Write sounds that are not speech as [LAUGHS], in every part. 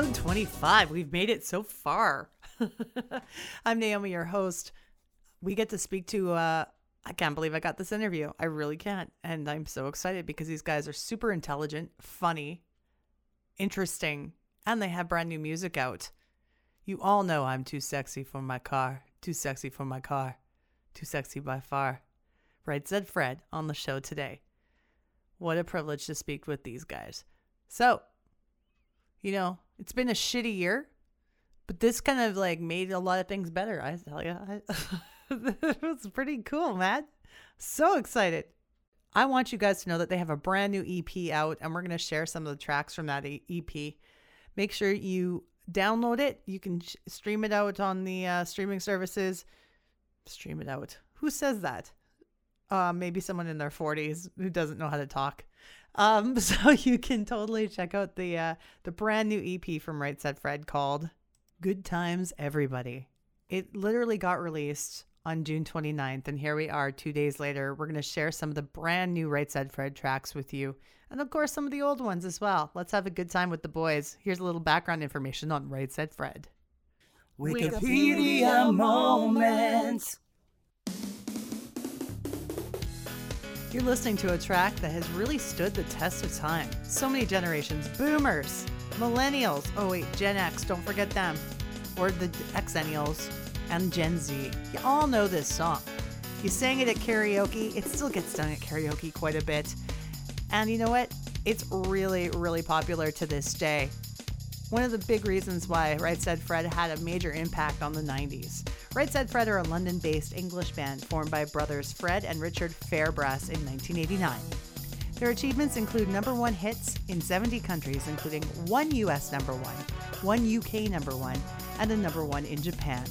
Episode 25. We've made it so far. [LAUGHS] I'm Naomi, your host. We get to speak to, uh, I can't believe I got this interview. I really can't. And I'm so excited because these guys are super intelligent, funny, interesting, and they have brand new music out. You all know I'm too sexy for my car, too sexy for my car, too sexy by far. Right Said Fred on the show today. What a privilege to speak with these guys. So, you know, it's been a shitty year, but this kind of like made a lot of things better. I tell you, I, [LAUGHS] it was pretty cool, man. So excited. I want you guys to know that they have a brand new EP out, and we're going to share some of the tracks from that EP. Make sure you download it. You can sh- stream it out on the uh, streaming services. Stream it out. Who says that? Uh, maybe someone in their 40s who doesn't know how to talk. Um, [LAUGHS] so you can totally check out the uh, the brand new EP from Right Said Fred called "Good Times Everybody." It literally got released on June 29th, and here we are two days later. We're gonna share some of the brand new Right Said Fred tracks with you, and of course some of the old ones as well. Let's have a good time with the boys. Here's a little background information on Right Said Fred. Wikipedia moment. You're listening to a track that has really stood the test of time. So many generations boomers, millennials, oh wait, Gen X, don't forget them, or the Xennials, and Gen Z. You all know this song. You sang it at karaoke, it still gets done at karaoke quite a bit. And you know what? It's really, really popular to this day. One of the big reasons why Right Said Fred had a major impact on the 90s. Right Said Fred are a London based English band formed by brothers Fred and Richard Fairbrass in 1989. Their achievements include number one hits in 70 countries, including one US number one, one UK number one, and a number one in Japan.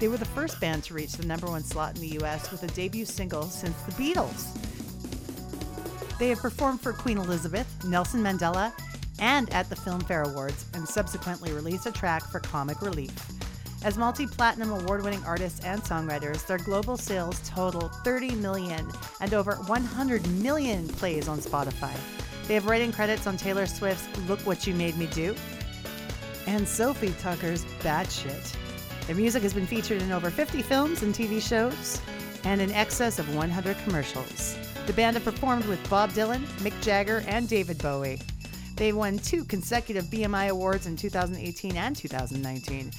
They were the first band to reach the number one slot in the US with a debut single since the Beatles. They have performed for Queen Elizabeth, Nelson Mandela, and at the Filmfare Awards, and subsequently released a track for Comic Relief. As multi platinum award winning artists and songwriters, their global sales total 30 million and over 100 million plays on Spotify. They have writing credits on Taylor Swift's Look What You Made Me Do and Sofi Tukker's Bad Shit. Their music has been featured in over 50 films and TV shows and in excess of 100 commercials. The band have performed with Bob Dylan, Mick Jagger, and David Bowie. They won two consecutive BMI awards in 2018 and 2019.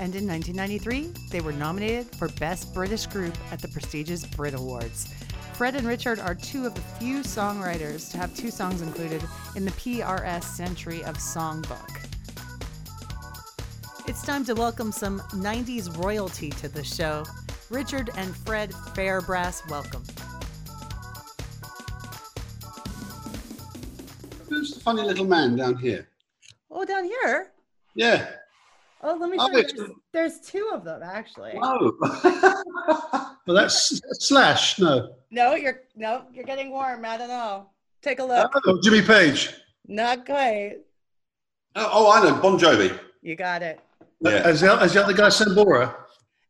And in 1993, they were nominated for Best British Group at the prestigious Brit Awards. Fred and Richard are two of the few songwriters to have two songs included in the PRS Century of Songbook. It's time to welcome some 90s royalty to the show. Richard and Fred Fairbrass, welcome. Who's the funny little man down here? Oh, down here? Yeah. Oh, let me Oh, show you. There's, there's two of them, actually. Oh. [LAUGHS] well, that's Slash. No. No, you're no, you're getting warm. I don't know. Take a look. Oh, Jimmy Page. Not quite. Oh, oh, I know. Bon Jovi. You got it. Yeah. As the, as the other guy, Sambora.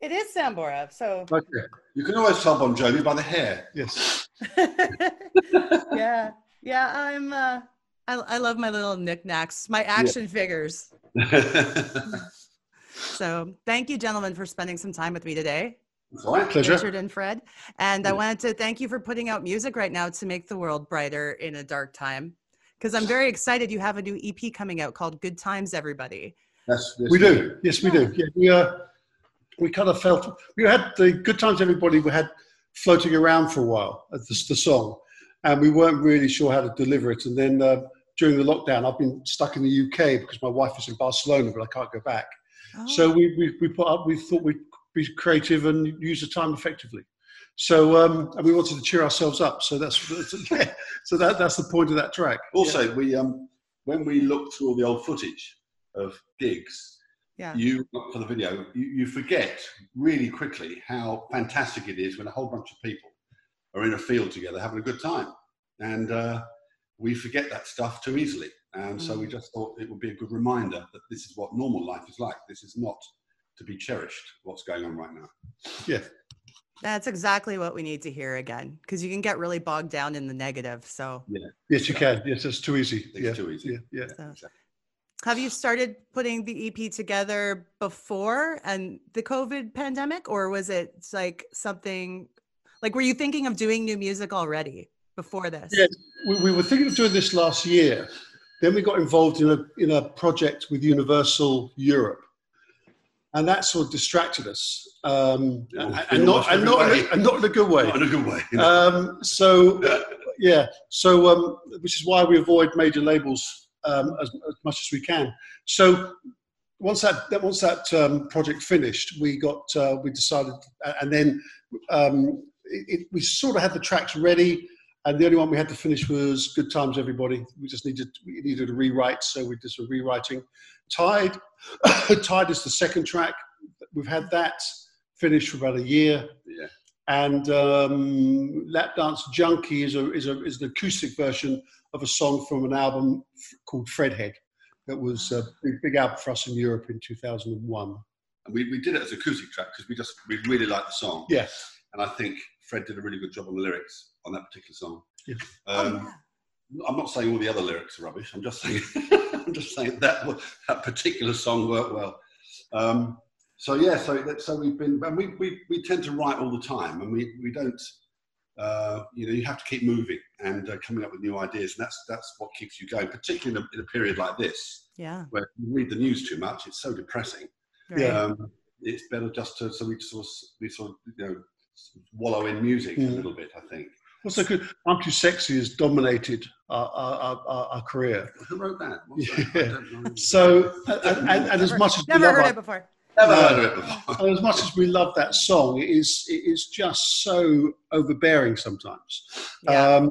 It is Sambora. So Okay. You can always tell Bon Jovi by the hair. Yes. [LAUGHS] yeah, yeah. I'm. Uh, I I love my little knickknacks, my action figures. [LAUGHS] So thank you, gentlemen, for spending some time with me today, That's all right. Pleasure. Richard and Fred. And I wanted to thank you for putting out music right now to make the world brighter in a dark time. Because I'm very excited. You have a new EP coming out called "Good Times, Everybody." That's, that's We do. Yes, we do. Yeah, we uh, we kind of felt we had the good times. Everybody we had floating around for a while. The, the song, and we weren't really sure how to deliver it. And then uh, during the lockdown, I've been stuck in the UK because my wife is in Barcelona, but I can't go back. So we, we, we put up, we thought we'd be creative and use the time effectively. So um, and we wanted to cheer ourselves up. So that's, that's [LAUGHS] yeah, so that that's the point of that track. Also, we um, when we look through all the old footage of gigs, yeah. you look for the video, you, you forget really quickly how fantastic it is when a whole bunch of people are in a field together having a good time, and uh, we forget that stuff too easily. And so we mm. just thought it would be a good reminder that this is what normal life is like. This is not to be cherished. What's going on right now? Yeah, That's exactly what we need to hear again, because you can get really bogged down in the negative. So, yeah, yes, you can. Yes, that's too easy. It's Yeah, too easy. yeah, yeah. so have you started putting the EP together before and the COVID pandemic, or was it like something like were you thinking of doing new music already before this? Yeah, we, we were thinking of doing this last year. Then we got involved in a in a project with Universal Europe, and that sort of distracted us, um, and, and, not and not, in a, and not in a good way. Not in a good way. Um, so [LAUGHS] yeah, so um, which is why we avoid major labels um, as, as, much as we can. So once that once that um, project finished, we got uh, we decided, and then um, it, it, we sort of had the tracks ready, and the only one we had to finish was "Good Times, Everybody." We just needed we needed a rewrite, so we did some rewriting. Tide, [COUGHS] Tide is the second track. We've had that finished for about a year. Yeah. And um, Lap Dance Junkie is a, is a is an acoustic version of a song from an album called Fredhead that was a big, big album for us in Europe in 2001. And we, we did it as an acoustic track because we just we really liked the song. Yes. And I think Fred did a really good job on the lyrics on that particular song. Yeah. Um, oh, yeah. I'm not saying all the other lyrics are rubbish. I'm just saying [LAUGHS] I'm just saying that that particular song worked well. Um, so yeah, so so we've been and we, we we tend to write all the time, and we we don't uh, you know, you have to keep moving and uh, coming up with new ideas, and that's that's what keeps you going, particularly in a, in a, period like this, yeah, where you read the news too much. It's so depressing. Right. Yeah, um, it's better just to so we sort of we sort of you know wallow in music mm. a little bit. I think. What's so good? I'm too sexy has dominated our, our, our, our career. Who wrote that? yeah. So, and, and, and, as much as never heard it before. Never heard it before. as much as we love that song, it is it is just so overbearing sometimes. Yeah. Um,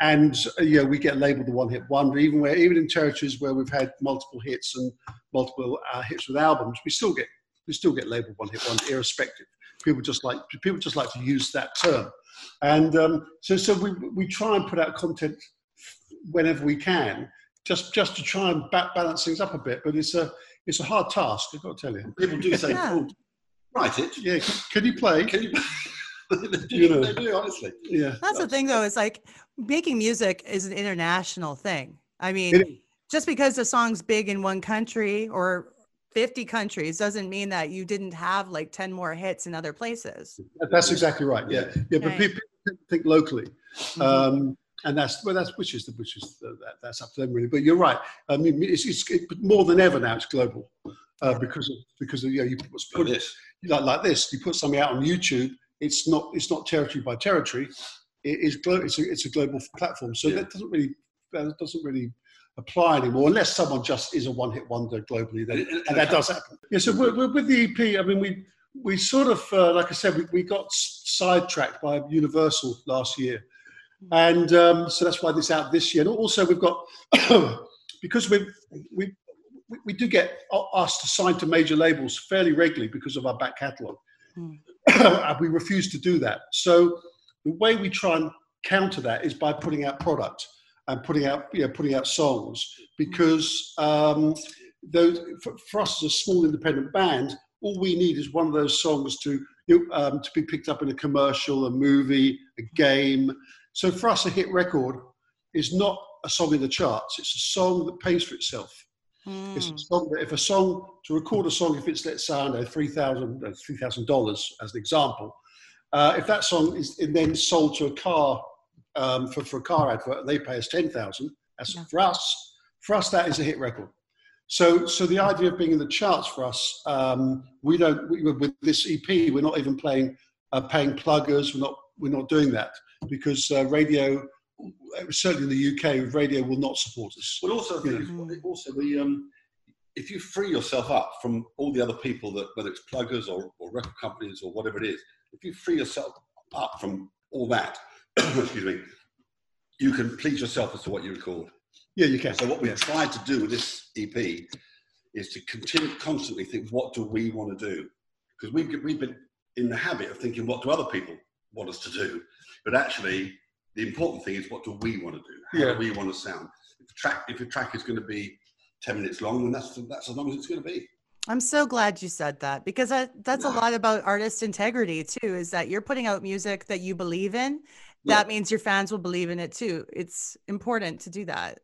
and uh, you know, we get labelled the one-hit wonder, even where even in territories where we've had multiple hits and multiple uh, hits with albums, we still get we still get labelled one-hit wonder, irrespective. People just like people just like to use that term, and um, so so we we try and put out content whenever we can, just just to try and balance things up a bit. But it's a it's a hard task. I've got to tell you. People do say, yeah. oh, write it. Yeah, can you play? Can you? [LAUGHS] you know, they do, honestly. Yeah. That's the thing, though. Is like making music is an international thing. I mean, just because a song's big in one country or 50 countries doesn't mean that you didn't have like 10 more hits in other places. That's exactly right. Yeah. Yeah. But right. people think locally. Mm-hmm. Um, and that's well, that's which is the which is the, that, that's up to them really. But you're right. I mean, it's, it's it, more than ever now. It's global uh, because of because of you know you put, put this like like this. You put something out on YouTube. It's not it's not territory by territory. It is glo- it's a it's a global platform. So yeah. that doesn't really that doesn't really apply anymore unless someone just is a one hit wonder globally. Then and that does happen. Yeah. So we're, we're with the EP, I mean we. We sort of, uh, like I said, we, we got sidetracked by Universal last year, and um, so that's why this out this year. And also, we've got [COUGHS] because we we we do get asked to sign to major labels fairly regularly because of our back catalogue. [COUGHS] Mm. we refuse to do that. So the way we try and counter that is by putting out product and putting out you know, putting out songs because um, those, for, for, us as a small independent band, all we need is one of those songs to you know, um, to be picked up in a commercial, a movie, a game. So for us, a hit record is not a song in the charts. It's a song that pays for itself. Mm. It's a song that if a song to record a song, if it's let's say I know three thousand uh, three thousand dollars as an example, uh, if that song is then sold to a car um, for, for a car advert, they pay us ten thousand. That's yeah. for us. For us, that is a hit record. So, so the idea of being in the charts for us, um, we don't. We, with this EP, we're not even playing, uh, paying pluggers. We're not. We're not doing that because uh, radio, certainly in the UK, radio will not support us. Well, also, you know. also the um, if you free yourself up from all the other people that whether it's pluggers or, or record companies or whatever it is, if you free yourself up from all that, [COUGHS] excuse me, you can please yourself as to what you record. Yeah, you can. So what we've tried to do with this EP is to continue constantly think, what do we want to do? Because we've, we've been in the habit of thinking, what do other people want us to do? But actually, the important thing is what do we want to do? How yeah. do we want to sound? If a track, if a track is going to be 10 minutes long, then that's, that's as long as it's going to be. I'm so glad you said that because that, that's a lot about artist integrity too, is that you're putting out music that you believe in. That yeah. means your fans will believe in it too. It's important to do that.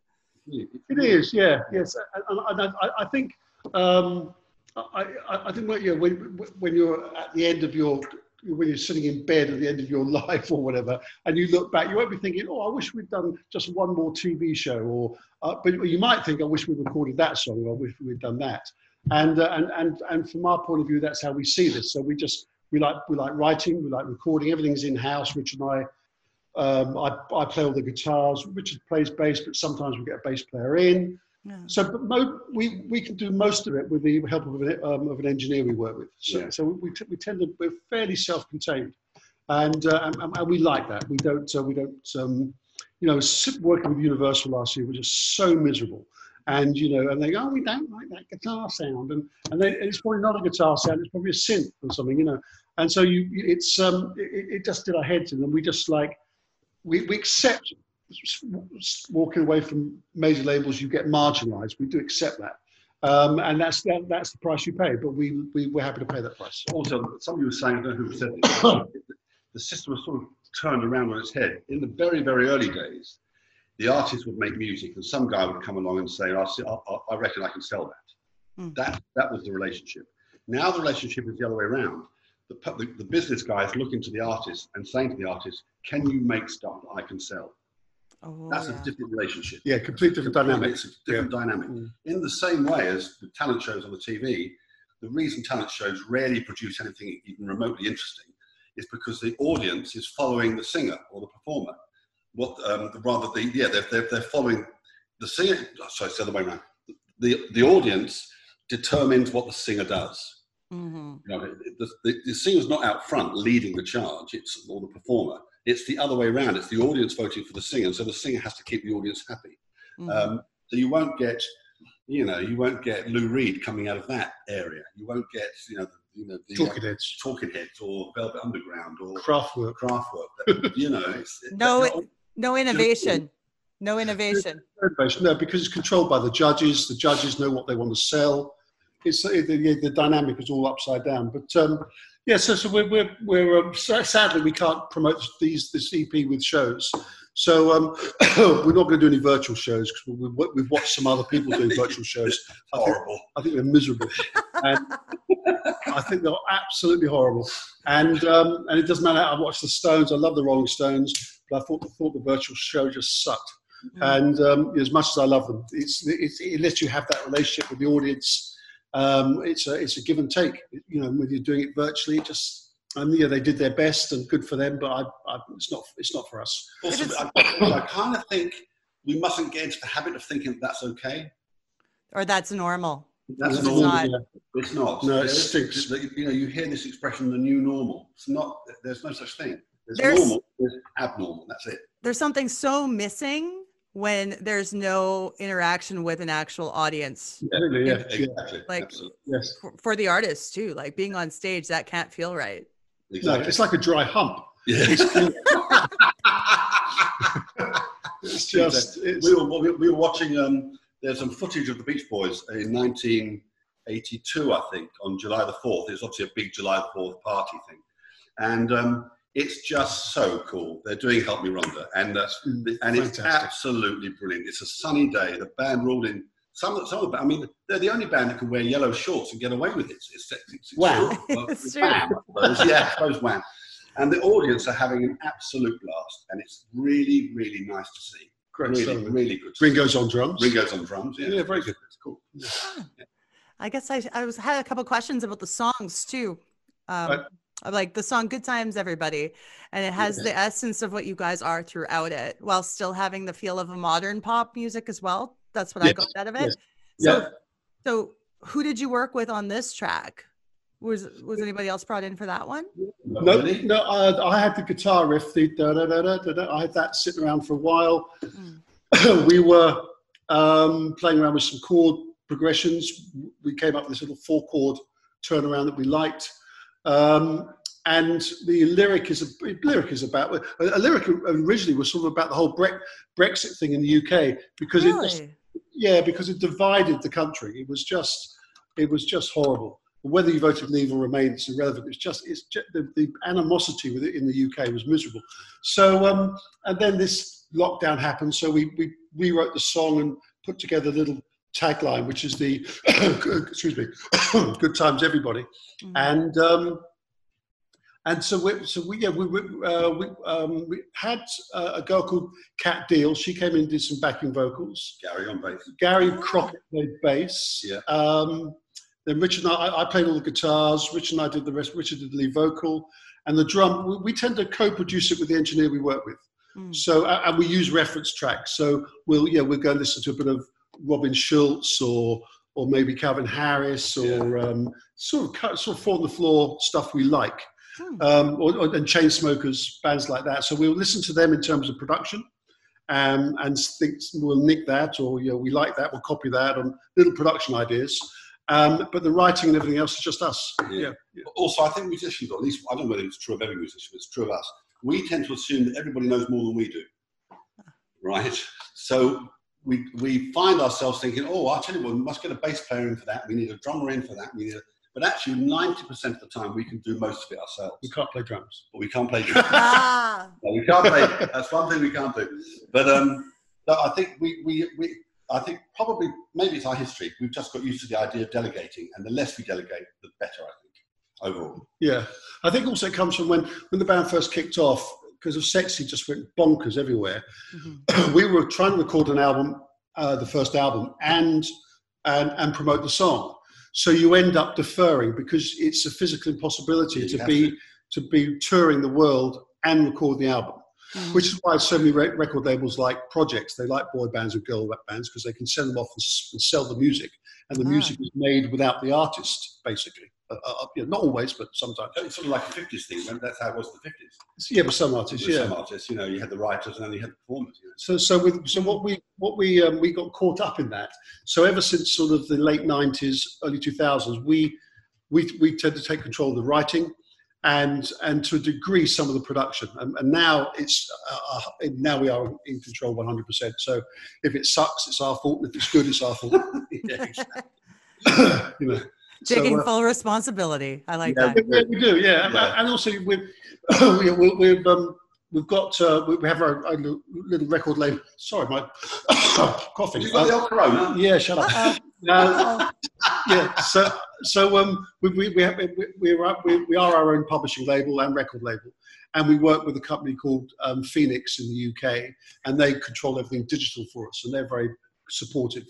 It is, yeah, yes, and, and I, I, think um, I, I, think when, you know, when, when you're at the end of your when you're sitting in bed at the end of your [LAUGHS] life or whatever, and you look back, you won't be thinking, "Oh, I wish we'd done just one more TV show," or uh, but you might think, "I wish we'd recorded that song," or "I wish we'd done that." And uh, and and and from our point of view, that's how we see this. So we just we like we like writing, we like recording. Everything's in house. Richard and I um, I, I, play all the guitars. Richard plays bass, but sometimes we get a bass player in. Yeah. So, but mo- we, we can do most of it with the help of an, um, of an engineer we work with. So, yeah. so we, t- we tend to we're fairly self-contained, and uh, and, and, we like that. We don't uh, we don't um, you know working with Universal last year was just so miserable. And you know, and they go, oh, we don't like that guitar sound, and and they, it's probably not a guitar sound; it's probably a synth or something, you know. And so you, it's um, it, it just did our heads in, and we just like we, we accept walking away from major labels, you get marginalized. We do accept that. Um, and that's that, that's the price you pay, but we, we, we're happy to pay that price. Also, somebody was saying, I don't know who said this, [COUGHS] the system was sort of turned around on its head. In the very, very early days, the artist would make music and some guy would come along and say, I, I, I reckon I can sell that. Mm. That, that was the relationship. Now the relationship is the other way around the, the, the business guy is looking to the artist and saying to the artist, "Can you make stuff that I can sell?" Oh, That's yeah. a different relationship. Yeah, complete different dynamic. It's a different yeah. dynamic. Mm. In the same way as the talent shows on the TV, the reason talent shows rarely produce anything even remotely interesting is because the audience is following the singer or the performer. What um, rather the yeah they're, they're, they're following the singer. Sorry, it's the other way around. The the audience determines what the singer does. Mm-hmm. You know, the, the, the singer's not out front leading the charge, it's or the performer. It's the other way around. It's the audience voting for the singer, so the singer has to keep the audience happy. Mm-hmm. Um, so you won't get, you know, you won't get Lou Reed coming out of that area. You won't get, you know, the, you know, the, Talking uh, Heads, Talking Heads, or Velvet Underground, or Kraftwerk. Kraftwerk. [LAUGHS] you know, it's, no, not, no innovation. No innovation. No, because it's controlled by the judges. The judges know what they want to sell it's the, the, dynamic is all upside down. But um, yeah, so, so we're, we're, we're um, sadly we can't promote these this EP with shows. So um, [COUGHS] we're not going to do any virtual shows because we've, we've, watched some other people doing [LAUGHS] virtual shows. I horrible. Think, I think they're miserable. and I think they're absolutely horrible. And um, and it doesn't matter. I've watched the Stones. I love the Rolling Stones, but I thought thought the virtual show just sucked. Mm. And um, as much as I love them, it's, it's, it lets you have that relationship with the audience um, it's a it's a give and take. You know, when you're doing it virtually, just and yeah, they did their best and good for them, but I, I, it's not it's not for us. Also, I, I kind of think we mustn't get into the habit of thinking that that's okay, or that's normal. That's it's normal. Not. It's not. No, it stinks. You know, you hear this expression, the new normal. It's not. There's no such thing. There's, there's normal. There's abnormal. That's it. There's something so missing when there's no interaction with an actual audience. Yeah, yeah, exactly. Like yes. For, for, the artists too, like being on stage, that can't feel right. Exactly. No, it's like a dry hump. Yeah. it's [LAUGHS] [LAUGHS] just it's, we, were, we were watching. Um, there's some footage of the Beach Boys in 1982, I think, on July the 4th. It was obviously a big July the 4th party thing, and um, it's just so cool. They're doing Help Me Rhonda, and that's mm, and it's absolutely brilliant. It's a sunny day. The band rolled in. Some, some of the, I mean, they're the only band that can wear yellow shorts and get away with it. It's, it's, it's, wow. [LAUGHS] It's true. Wham, yeah, I suppose wham. And the audience are having an absolute blast, and it's really, really nice to see. Great really, song. really good. Ringo's on drums. Ringo's on drums. Yeah, yeah very good. It's cool. Yeah. I guess I, I was had a couple questions about the songs too. Um, like the song good times everybody and it has yeah. the essence of what you guys are throughout it while still having the feel of a modern pop music as well that's what yes. i got out of it yes. so yeah. so who did you work with on this track was was anybody else brought in for that one no no uh, i had the guitar riff the da, da, da, da, da, i had that sitting around for a while mm. [CLEARS THROAT] we were um, playing around with some chord progressions we came up with this little four chord turnaround that we liked um, and the lyric is a lyric is about a, a, lyric originally was sort of about the whole Bre- Brexit thing in the UK because really? it yeah because it divided the country. It was just it was just horrible. Whether you voted Leave or Remain, it's irrelevant. It's just it's just, the, the animosity with it in the UK was miserable. So um, and then this lockdown happened, so we we rewrote the song and put together a little tagline, which is the [COUGHS] excuse me, [COUGHS] good times everybody, mm-hmm. and um, and so we so we yeah we we, uh, we, um, we had uh, a girl called Kat Deal. She came in and did some backing vocals. Gary on bass. Gary Crockett played bass. Yeah. Um, then Richard and I, I played all the guitars. Richard and I did the rest. Richard did the lead vocal, and the drum. We, we tend to co-produce it with the engineer we work with. Mm. So and we use reference tracks. So we'll yeah we'll go and listen to a bit of Robin Schulz or or maybe Calvin Harris or yeah. um, sort of sort of four on the floor stuff we like, hmm. um, or, or, and Chainsmokers bands like that. So we'll listen to them in terms of production, um, and think we'll nick that or you know we like that, we'll copy that on little production ideas. Um, but the writing and everything else is just us. Yeah. yeah. Also, I think musicians, or at least I don't know whether it's true of every musician, but it's true of us. We tend to assume that everybody knows more than we do, right? So we, we find ourselves thinking, oh, I'll tell you what, we must get a bass player in for that. We need a drummer in for that. We need a, but actually, 90% of the time, we can do most of it ourselves. We can't play drums. But we can't play drums. Ah. [LAUGHS] no, we can't play. That's one thing we can't do. But um, I think we, we, we, I think probably, maybe it's our history. We've just got used to the idea of delegating. And the less we delegate, the better, I think, overall. Yeah. I think also it comes from when, when the band first kicked off, because of Sexy just went bonkers everywhere. Mm-hmm. [CLEARS THROAT] we were trying to record an album, uh, the first album, and, and and promote the song. So you end up deferring because it's a physical impossibility yeah, to be to. to be touring the world and record the album. Mm-hmm. Which is why so many record labels like projects. They like boy bands and girl bands because they can send them off and, and sell the music, and the ah. music is made without the artist, basically. Uh, uh, uh, you know, not always, but sometimes. It's sort of like a 50s thing. That's how it was in the 50s. Yeah, with some artists, yeah. Some artists, you know, you had the writers and then you had the performers. You know? So, so with so what we what we um, we got caught up in that. So ever since sort of the late 90s, early 2000s, we we we tend to take control of the writing. And, and to a degree, some of the production, and, and now it's uh, now we are in control 100%. So if it sucks, it's our fault. And if it's good, it's our fault. [LAUGHS] [COUGHS] you know, taking so, uh, full responsibility. I like yeah, that. We, we do, yeah. yeah. And also, we've [COUGHS] we, we've um, we've got uh, we have our, our, little record label. Sorry, my [COUGHS] coughing. You got the old corona? Yeah, shut up. Uh, yeah, so so um, we we we, have, we, we, are, we, we are our own publishing label and record label, and we work with a company called um, Phoenix in the UK, and they control everything digital for us, and they're very supportive.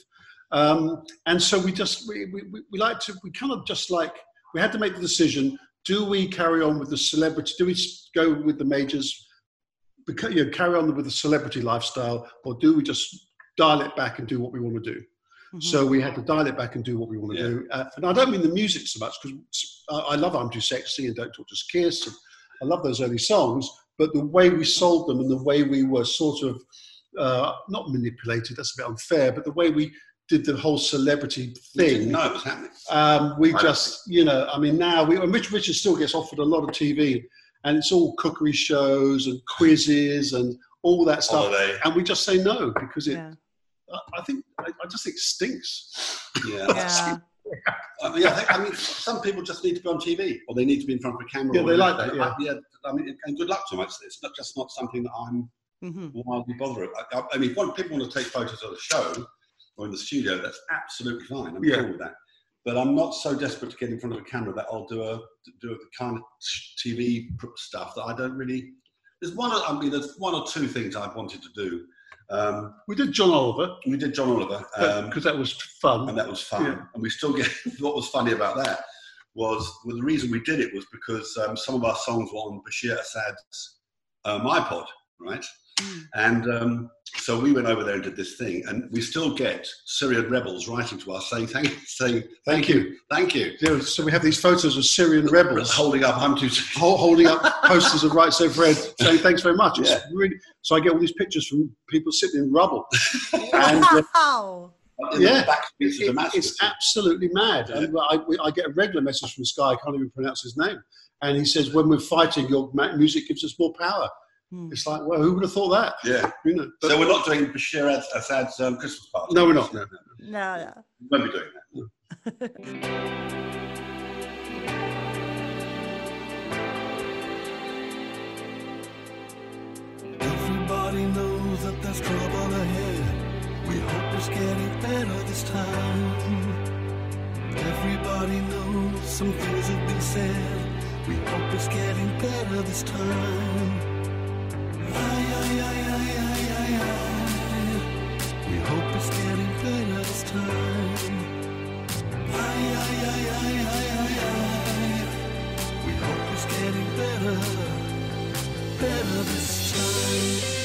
Um, and so we just, we, we, we like to, we kind of just like, we had to make the decision, do we carry on with the celebrity, do we go with the majors, because, you know, carry on with the celebrity lifestyle, or do we just dial it back and do what we want to do? Mm-hmm. So we had to dial it back and do what we want to yeah. do. Uh, and I don't mean the music so much because I, I, love I'm Too Sexy and Don't Talk Just Kiss. And I love those early songs, but the way we sold them and the way we were sort of uh, not manipulated, that's a bit unfair, but the way we did the whole celebrity thing. No, it was happening. Um, we just, you know, I mean, now we, and Rich Richard still gets offered a lot of TV, and it's all cookery shows and quizzes and all that stuff, Holiday. and we just say no because it. Yeah. I think I, I, just think it stinks. Yeah. [LAUGHS] yeah. I, mean, I, think, I mean, some people just need to be on TV, or they need to be in front of a camera. Yeah, they like that. Yeah. I, yeah. I mean, and good luck to them. It's, it's not just not something that I'm mm-hmm. wildly bothered. I, I mean, if people want to take photos of the show, or in the studio, that's absolutely fine. I'm yeah. cool with that. But I'm not so desperate to get in front of a camera that I'll do a do the kind of TV stuff that I don't really. There's one. I mean, there's one or two things I've wanted to do. Um, we did John Oliver. We did John Oliver because um, that was fun, and that was fun. Yeah. And we still get. [LAUGHS] what was funny about that was well, the reason we did it was because um, some of our songs were on Bashir Assad's um, iPod, right? Mm. And um, so we went over there and did this thing, and we still get Syrian rebels writing to us saying thank, saying thank you, thank you. Yeah, so we have these photos of Syrian rebels holding up I'm too [LAUGHS] holding up posters of Right Said Fred saying thanks very much. Yeah. Really, so I get all these pictures from people sitting in rubble. [LAUGHS] and, uh, wow. yeah, it, it's absolutely mad. Yeah. And I, I, get a regular message from this guy. I can't even pronounce his name, and he says, "When we're fighting, your music gives us more power." Hmm. It's like, well, who would have thought that? Yeah. [LAUGHS] You know, so we're not doing Bashir Assad's um, Christmas party. No, we're not. No, no, no. no. We won't be doing that. No. Everybody knows that there's trouble ahead. We hope it's getting better this time. Everybody knows some things have been said. We hope it's getting better this time. Hope it's getting better this time. We hope it's getting better, better this time.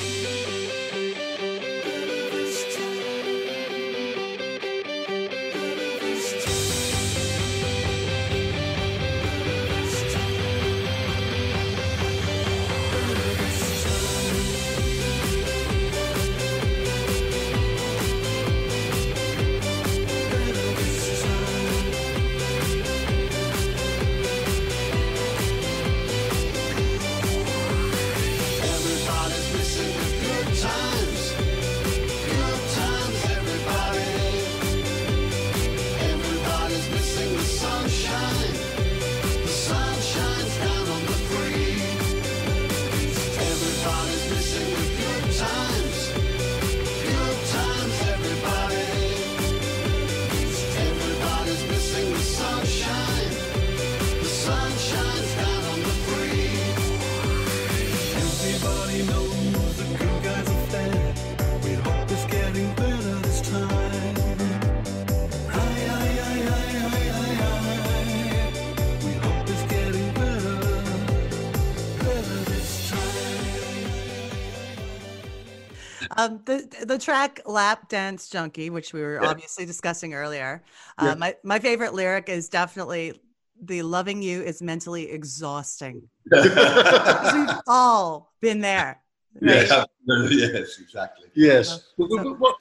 The the track "Lap Dance Junkie," which we were Yeah. obviously discussing earlier. Uh, Yeah. My my favorite lyric is definitely the "Loving you is mentally exhausting." [LAUGHS] We've all been there. right? yes, [LAUGHS] yes, exactly. Yes. So- Well, well, well,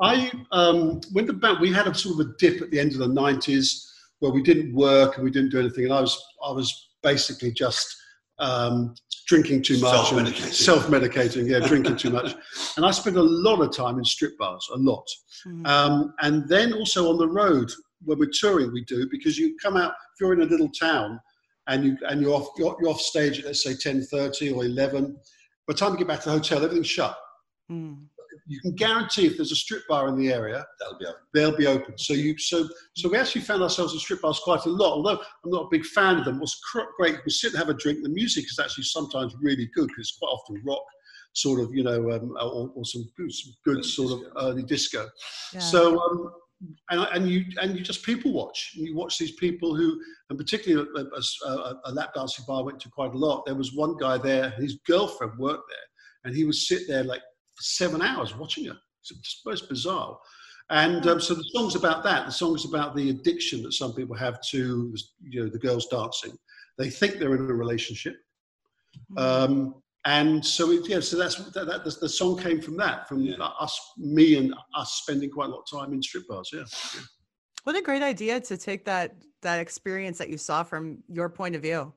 I um, when the band we had a sort of a dip at the end of the nineties where we didn't work and we didn't do anything, and I was I was basically just um, drinking too much and Self-medicating. self-medicating, yeah, drinking too much, [LAUGHS] and I spent a lot of time in strip bars, a lot, Mhm. um, and then also on the road when we're touring, we do because you come out if you're in a little town and you and you're off you're, you're off stage at let's say ten thirty or eleven. By the time you get back to the hotel, everything's shut Mm. You can guarantee if there's a strip bar in the area, That'll be open. they'll be open. So you so so we actually found ourselves in strip bars quite a lot. Although I'm not a big fan of them, what's cr- great, you can sit and have a drink. The music is actually sometimes really good because it's quite often rock, sort of, you know, um, or, or some good, some good Early sort of disco. early disco. Yeah. So um, and, and you and you just people watch. And you watch these people who, and particularly a, a, a, a lap dancing bar I went to quite a lot. There was one guy there. His girlfriend worked there, and he would sit there like for seven hours watching her. It's most bizarre. And um, so the song's about that. The song's about the addiction that some people have to, you know, the girls dancing. They think they're in a relationship, um, and so it, yeah. So that's that, that. The, the song came from that, from Yeah. us, me, and us spending quite a lot of time in strip bars. Yeah. What a great idea to take that that experience that you saw from your point of view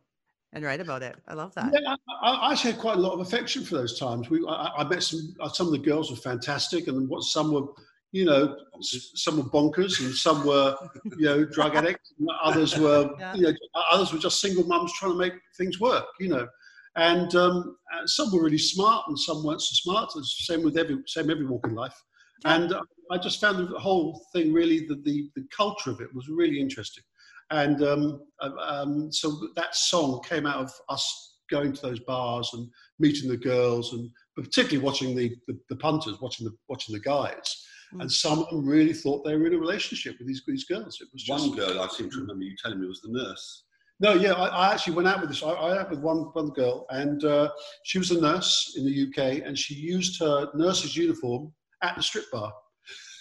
and write about it. I love that. Yeah, I, I actually had quite a lot of affection for those times. We, I, I met some. uh, Some of the girls were fantastic, and what some were, you know, some were bonkers, and some were, you know, drug [LAUGHS] addicts. and Others were, Yeah. you know, others were just single mums trying to make things work. You know, and um, uh, some were really smart, and some weren't so smart. It's same with every same every walk in life. Yeah. And uh, I just found the whole thing really the, the the culture of it was really interesting. And um, uh, um, so that song came out of us going to those bars and meeting the girls, and particularly watching the, the, the punters, watching the watching the guys. Mm. And some of them really thought they were in a relationship with these these girls. It was just One girl I seem to remember you telling me was the nurse. no, yeah. I, I actually went out with this. I, I went out with one one girl, and uh, she was a nurse in the UK, and she used her nurse's uniform at the strip bar.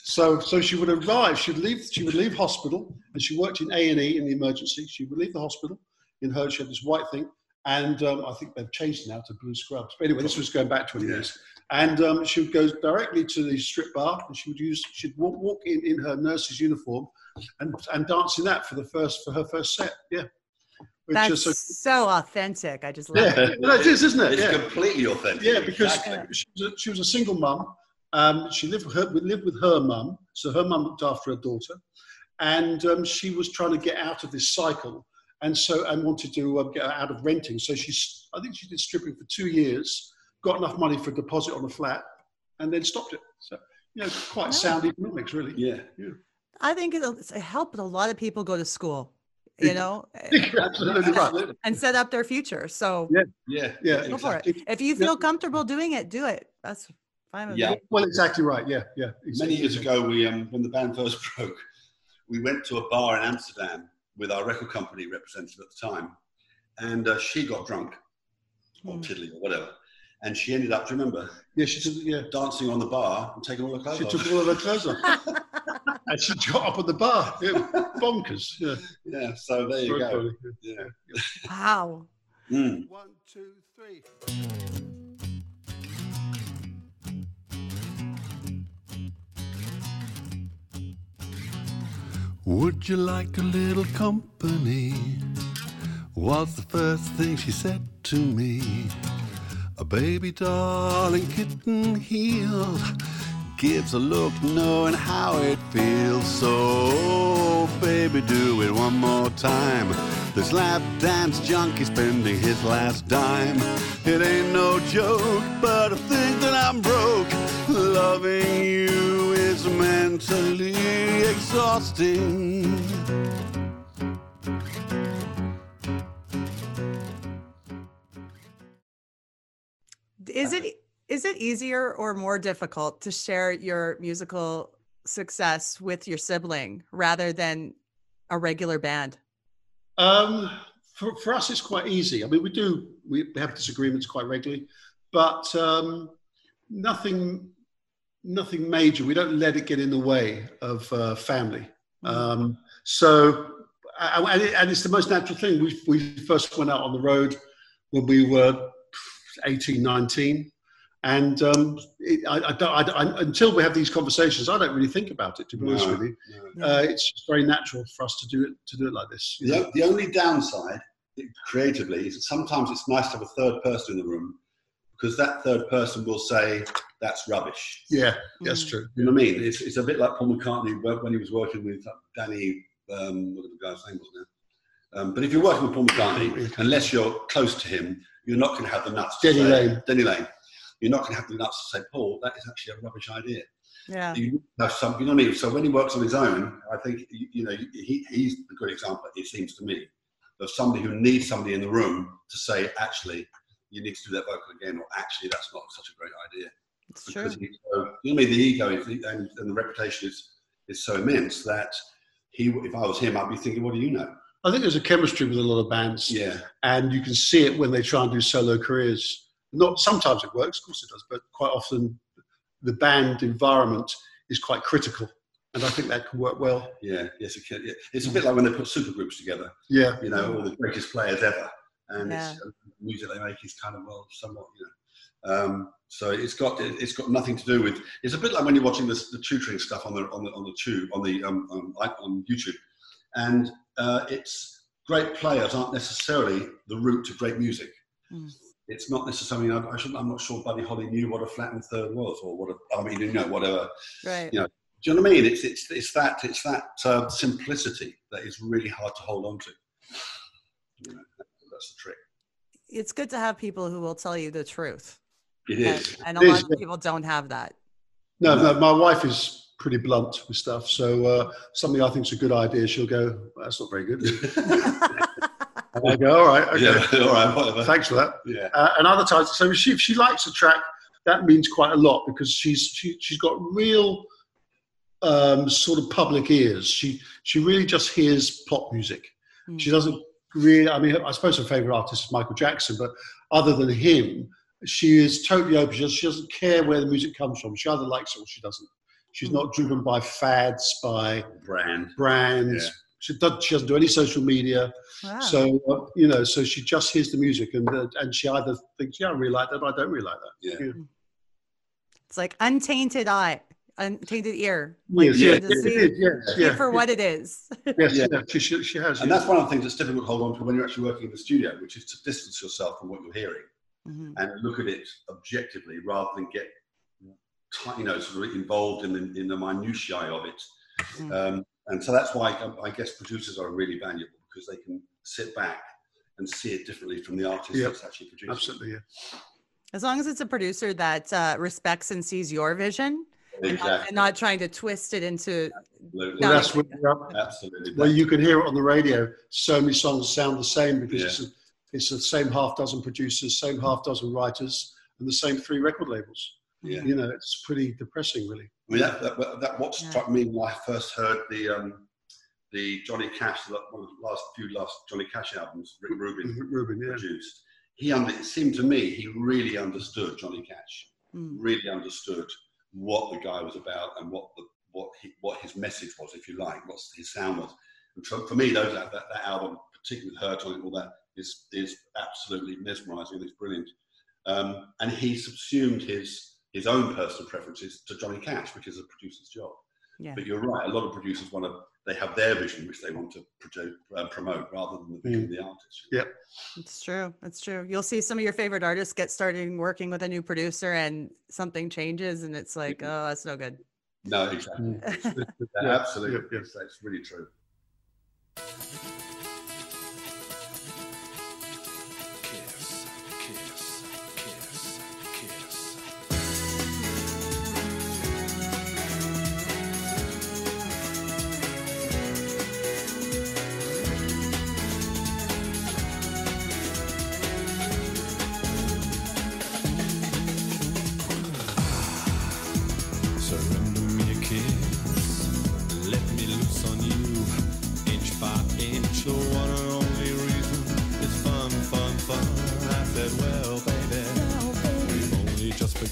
So, so she would arrive. She'd leave. She would leave hospital, and she worked in A and E in the emergency. She would leave the hospital in her. She had this white thing, and um, I think they've changed now to blue scrubs. But anyway, this was going back twenty years. And um, she would go directly to the strip bar, and she would use. She'd walk, walk in in her nurse's uniform, and and dance in that for the first for her first set. Yeah. Which That's is a- so authentic. I just love yeah, it. no, it is, isn't it? It's Yeah, completely authentic. yeah, because Exactly. she, was a, she was a single mum. Um, she lived with her, lived with her mum, so her mum looked after her daughter, and um, she was trying to get out of this cycle, and so and wanted to um, get out of renting. So she's, I think she did stripping for two years, got enough money for a deposit on a flat, and then stopped it. So you know, quite sound economics, really. Yeah. yeah. I think it'll it helped a lot of people go to school, you know, [LAUGHS] You're absolutely right. and set up their future. So Yeah. Yeah. Yeah. go for it. If you Yeah. feel comfortable doing it, do it. That's fine with Yeah. me. Well, exactly right. Yeah, yeah. Many years ago, we um, when the band first [LAUGHS] broke, we went to a bar in Amsterdam with our record company representative at the time, and uh, she got drunk or Hmm. tiddly or whatever, and she ended up, do you remember, Yeah, she took, yeah. dancing on the bar and taking all her clothes She off. took all of her clothes off, [LAUGHS] [LAUGHS] and she got up at the bar. Yeah, bonkers. Yeah, yeah, so there you Very go. funny. Yeah. Wow. Mm. One, two, three. Would you like a little company? Was the first thing she said to me. A baby darling kitten healed gives a look knowing how it feels. So, baby, do it one more time. This lap dance junkie spending his last dime. It ain't no joke, but I think that I'm broke. Loving you is mentally exhausting. Is it is it easier or more difficult to share your musical success with your sibling rather than a regular band? Um, for, for us, it's quite easy. I mean, we do we have disagreements quite regularly, but um, nothing nothing major. We don't let it get in the way of uh, family. Um, so, and, it, and it's the most natural thing. We we first went out on the road when we were 18, 19. And um, it, I, I don't, I, I, until we have these conversations, I don't really think about it. To be honest with you, no. uh, it's just very natural for us to do it to do it like this. The, the only downside, creatively, is that sometimes it's nice to have a third person in the room because that third person will say, that's rubbish. Yeah, that's Mm. true. You know what I mean? It's, it's a bit like Paul McCartney when when he was working with Danny, um, whatever the guy's name was now. Um, but if you're working with Paul McCartney, unless you're close to him, you're not going to have the nuts. to Denny say- Lane. Denny Laine. You're not going to have the nuts to say, Paul, that is actually a rubbish idea. Yeah. You have some, you know what I mean? So when he works on his own, I think, you you know, he, he's a good example, it seems to me, of somebody who needs somebody in the room to say, actually, you need to do that vocal again, or actually, that's not such a great idea. It's true. Because he's so, you know I mean? The ego and, and the reputation is, is so immense that he, if I was him, I'd be thinking, what do you know? I think there's a chemistry with a lot of bands, Yeah. and you can see it when they try and do solo careers. Not sometimes it works, of course it does, but quite often the band environment is quite critical, and I think that can work well. Yeah, yes, it can. Yeah. It's a bit like when they put supergroups together. Yeah, you know, all the greatest players ever. And Yeah. it's, uh, the music they make is kind of well, somewhat, you know. Um, so it's got it's got nothing to do with. It's a bit like when you're watching this, the tutoring stuff on the on the on the tube on the um, like on YouTube, and uh, it's great players aren't necessarily the route to great music. Mm. It's not necessarily. I, I shouldn't, I'm not sure Buddy Holly knew what a flattened third was, or what a. I mean, you know, whatever. Right. Yeah. Do you know what I mean? It's it's it's that it's that uh, simplicity that is really hard to hold on to. You know, that's the trick. It's good to have people who will tell you the truth. It And, and a It lot of people don't have that. no, no, my wife is pretty blunt with stuff, so uh, something I think is a good idea, she'll go, "That's not very good." [LAUGHS] And I go, "All right, okay, Yeah. [LAUGHS] All right. Whatever. thanks for that." Yeah. uh, and other times. So if she, if she likes a track, that means quite a lot because she's she, she's got real um, sort of public ears. She she really just hears pop music. Mm. She doesn't really. I mean, I suppose her favorite artist is Michael Jackson, but other than him, she is totally open. She doesn't, she doesn't care where the music comes from. She either likes it or she doesn't. She's not driven by fads, by Brand. brands. Yeah. She, does, she doesn't do any social media. Wow. So uh, you know, so she just hears the music, and uh, and she either thinks, yeah, I really like that, or I don't really like that. Yeah. it's like untainted eye, untainted ear. Like Yes, you yeah, have to it see is, yes, yeah, for what it is. yes, Yeah. yeah, she, she, she has. And that's one of the things that's difficult to hold on to when you're actually working in the studio, which is to distance yourself from what you're hearing Mhm. and look at it objectively rather than get, ti- you know, sort of involved in the, in the minutiae of it. Mm. Um, and so that's why I, I guess producers are really valuable because they can sit back and see it differently from the artist Yeah. that's actually producing. absolutely, yeah. As long as it's a producer that uh, respects and sees your vision and, not, Exactly. and not trying to twist it into Absolutely. Well, that's where, we're Absolutely. where you can hear it on the radio. So many songs sound the same because Yeah. it's, a, it's the same half dozen producers, same half dozen writers, and the same three record labels. Yeah. You know, it's pretty depressing, really. I mean, that, that, that what Yeah. struck me when I first heard the um, the Johnny Cash, the- one of the last few last Johnny Cash albums, Rick Rubin Ruben, yeah. produced. He under, it seemed to me he really understood Johnny Cash, Mm. really understood what the guy was about and what the what he, what his message was, if you like, what his sound was. And for, for me, those that, that, that album, particularly with Hurt on it, and all that is is absolutely mesmerising. It's brilliant. Um, and he subsumed his his own personal preferences to Johnny Cash, which is a producer's job. yeah But you're right. A lot of producers want to. They have their vision, which they want to produce, uh, promote, rather than the vision of the artist. Yeah. it's true it's true you'll see some of your favorite artists get started working with a new producer and something changes and it's like Mhm. oh that's no good No, exactly. Mm. Yeah, [LAUGHS] Yeah, absolutely. yeah, yeah. It's, it's really true.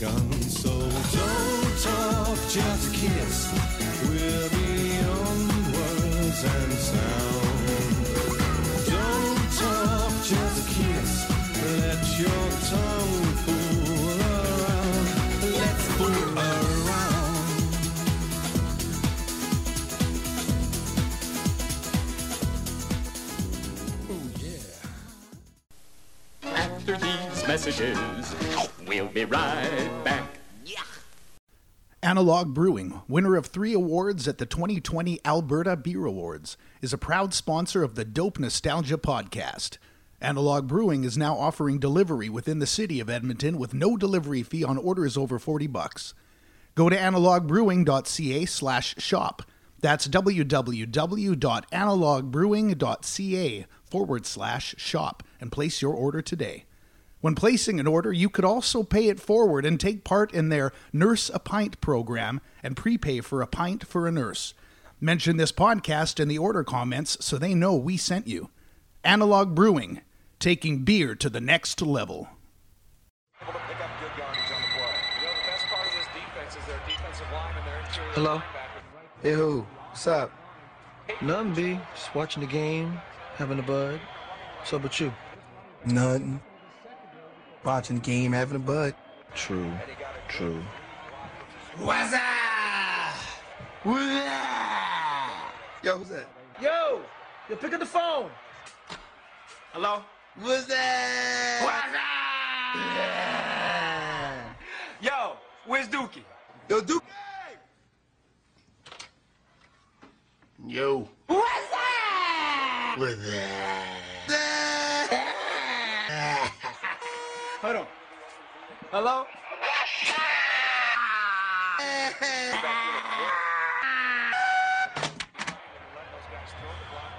Begun. So don't talk, just kiss. We're beyond words and sound. Don't talk, just kiss. Let your tongue fool around. Let's fool around. Oh, yeah. After these messages, be right back. Analog Brewing, winner of three awards at the 2020 Alberta Beer Awards, is a proud sponsor of the Dope Nostalgia podcast. Analog Brewing is now offering delivery within the city of Edmonton with no delivery fee on orders over 40 bucks. Go to analogbrewing.ca slash shop. That's www.analogbrewing.ca forward slash shop and place your order today. When placing an order, you could also pay it forward and take part in their Nurse a Pint program and prepay for a pint for a nurse. Mention this podcast in the order comments so they know we sent you. Analog Brewing, taking beer to the next level. able to pick up good yardage on the play. You know, the best part of this defense is their defensive line and their interior Hello? linebackers. Hey, who? What's up? Nothing, B. Just watching the game, having a bud. What's up with you? Nothing. Watching the game, having a bud. True. True. What's up? What's up? Yo, who's that? Yo! Yo, pick up the phone! Hello? What's that? What's up? Yo, where's Dookie? Yo, Duke. Yo. What's up? What's that? Hold on. Hello?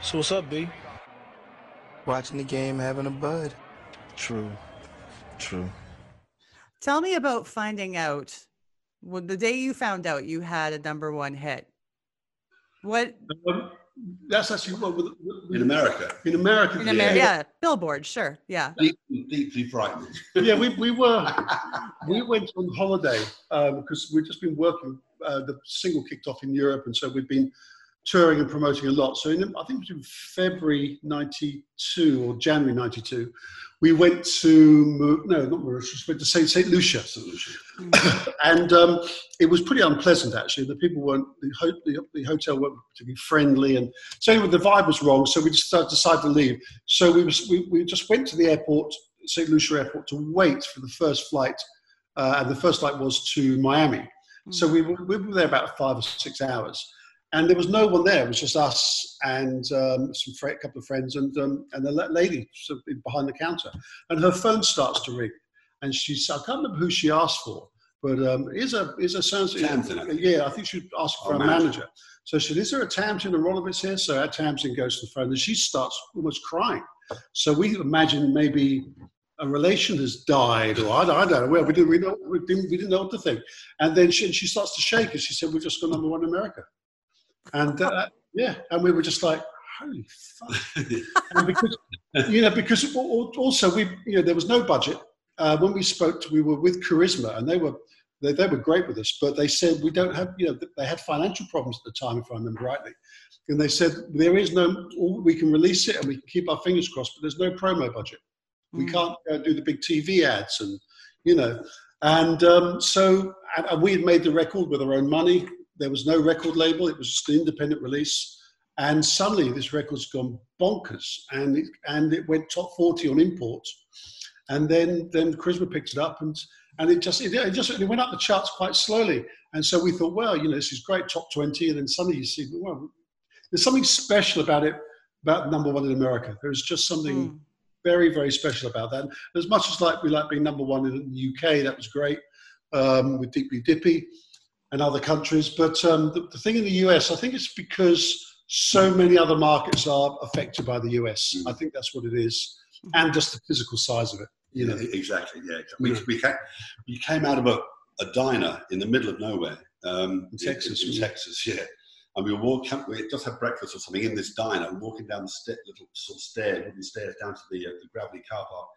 So what's up, B? Watching the game, having a bud. True. True. tell me about finding out well, the day you found out you had a number one hit what Um, that's actually what with, with, In America, in America. in America yeah billboard sure yeah deeply, deeply frightening. yeah, we, we were [LAUGHS] we went on holiday um, because we've just been working. Uh, the single kicked off in Europe, and so we've been touring and promoting a lot. So in, I think it was in February '92 or January '92, we went to no, not Mauritius, we went to Saint Saint Lucia, Solution. [COUGHS] and um, it was pretty unpleasant actually. The people weren't the, ho- the, the hotel weren't particularly friendly, and so anyway, the vibe was wrong. So we just decided to leave. So we was we, we just went to the airport, St. Lucia Airport, to wait for the first flight, uh, and the first flight was to Miami. So we were, we were there about five or six hours, and there was no one there. It was just us and um, some fr- couple of friends and um, and the lady sort of behind the counter, and her phone starts to ring, and she I can't remember who she asked for, but um, is a is a sounds. Yeah, I think she asked for Oh, a manager. manager. So she said, "Is there a Tamsin and Rolovitz here?" So our Tamsin goes to the phone, and she starts almost crying. So we imagine maybe a relation has died, or I, don't- I don't know. Well, we didn't, we, know, we, didn't, we didn't know what to think. And then she, she starts to shake, and she said, "We've just got number one in America." And uh, yeah, and we were just like, "Holy fuck!" [LAUGHS] and because you know, because al- al- also we, you know, there was no budget. Uh, when we spoke, to, we were with Charisma, and they were they, they were great with us, but they said we don't have, you know, they had financial problems at the time, if I remember rightly. And they said there is no, we can release it and we can keep our fingers crossed, but there's no promo budget. We can't uh, do the big TV ads and, you know. And um, so, and, and we had made the record with our own money. There was no record label, it was just an independent release. And suddenly this record's gone bonkers and it, and it went top 40 on imports. And then, then Charisma picked it up and, and it just, it, it just it went up the charts quite slowly. And so we thought, well, you know, this is great, top 20. And then suddenly you see, well, there's something special about it, about number one in America. There's just something very, very special about that. As much as like we like being number one in the UK, that was great um, with Deeply Dippy and other countries. But um, the, the thing in the US, I think it's because so many other markets are affected by the US. I think that's what it is, and just the physical size of it. You know, Yeah, exactly. Yeah, exactly. Yeah. We, we, came, we came out of a, a diner in the middle of nowhere um, In Texas, In, yeah. Texas, yeah. And we were walking. We just had breakfast or something in this diner, walking down the sta- little sort of stairs, wooden stairs down to the, uh, the gravity car park.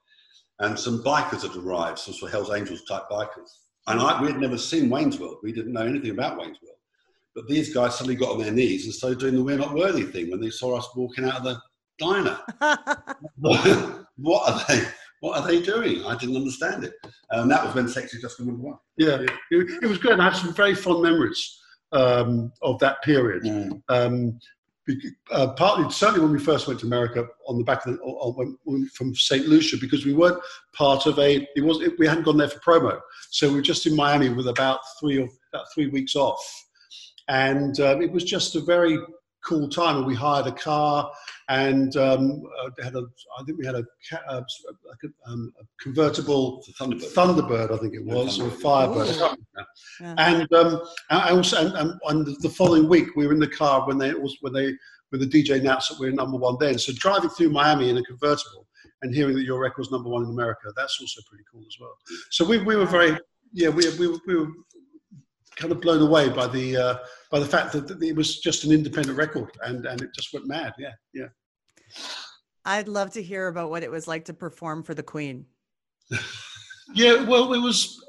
And some bikers had arrived, some sort of Hell's Angels type bikers. And I, we had never seen Wayne's World. We didn't know anything about Wayne's World. But these guys suddenly got on their knees and started doing the "We're Not Worthy" thing when they saw us walking out of the diner. what, [LAUGHS] [LAUGHS] what are they? What are they doing? I didn't understand it. And that was when Sex Sexy just got number one. Yeah, it, it was good. I have some very fond memories um, of that period. Mm. Um, bec- uh, partly, certainly when we first went to America on the back of the, or, or from St. Lucia, because we weren't part of a. It was we hadn't gone there for promo, so we were just in Miami with about three or about three weeks off, and um, it was just a very cool time. And we hired a car and um, uh, had a. I think we had a, ca- uh, a, um, a convertible Thunderbird. Thunderbird, I think it was, or Thunderbird. Firebird. I Ooh. can't remember Yeah. and um, I also and, and, and the following week we were in the car when they was when they when the DJ announced that we were number one then. So driving through Miami in a convertible and hearing that your record was number one in America, that's also pretty cool as well. So we, we were very yeah we, we, we were kind of blown away by the uh, by the fact that it was just an independent record and and it just went mad. Yeah, yeah. I'd love to hear about what it was like to perform for the Queen. [LAUGHS] Yeah, well, it was,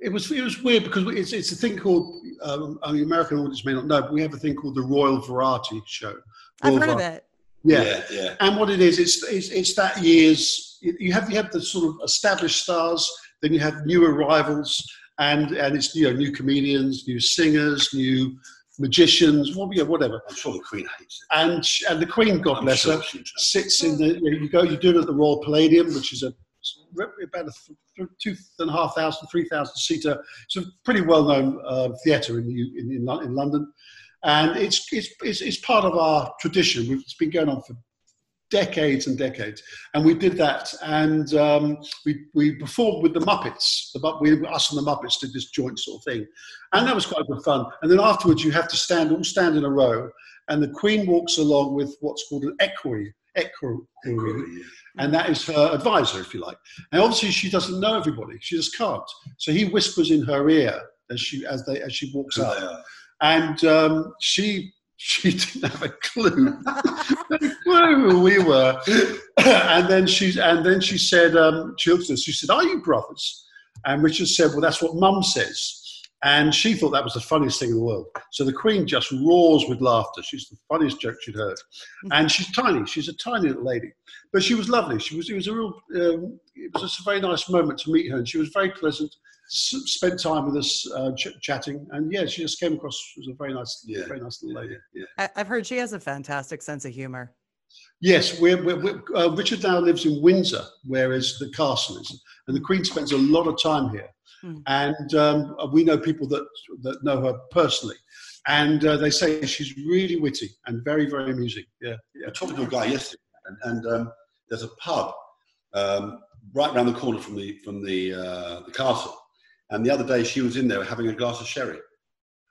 it was, it was weird because it's it's a thing called. Um, I mean, American audience may not know, but we have a thing called the Royal Variety Show. I've Royal heard of it. Yeah. yeah, yeah. and what it is, it's it's, it's that year's. You have you have the sort of established stars, then you have new arrivals, and and it's you know new comedians, new singers, new magicians, whatever. I'm sure the Queen hates it. And sh- and the Queen, God I'm bless sure her, sits in the you, go you do it at the Royal Palladium, which is a about a th- two and a half thousand, three thousand seater. It's a pretty well known uh, theatre in, in in London, and it's, it's it's it's part of our tradition. It's been going on for decades and decades, and we did that, and um, we we performed with the Muppets. The we us and the Muppets did this joint sort of thing, and that was quite good fun. And then afterwards, you have to stand all stand in a row, and the Queen walks along with what's called an equerry. Equerry, and that is her advisor, if you like. And obviously, she doesn't know everybody; she just can't. So he whispers in her ear as she as they as she walks up, and um, she [LAUGHS] she didn't have a clue, no [LAUGHS] clue who we were. [LAUGHS] and then she and then she said, um, she looked at us. She said, "Are you brothers?" And Richard said, "Well, that's what Mum says." And she thought that was the funniest thing in the world. So the Queen just roars with laughter. She's the funniest joke she'd heard. And she's tiny. She's a tiny little lady, but she was lovely. She was. It was a real. Um, it was just a very nice moment to meet her, and she was very pleasant. S- spent time with us uh, ch- chatting, and yeah, she just came across as a very nice, Yeah. very nice little lady. Yeah. I- I've heard she has a fantastic sense of humor. Yes, we're, we're, we're, uh, Richard now lives in Windsor, whereas the castle is, and the Queen spends a lot of time here. Hmm. And um, we know people that that know her personally, and uh, they say she's really witty and very, very amusing. Yeah, yeah. I was talking to a guy yesterday, and, and um, there's a pub um, right round the corner from the from the uh, the castle, And the other day she was in there having a glass of sherry.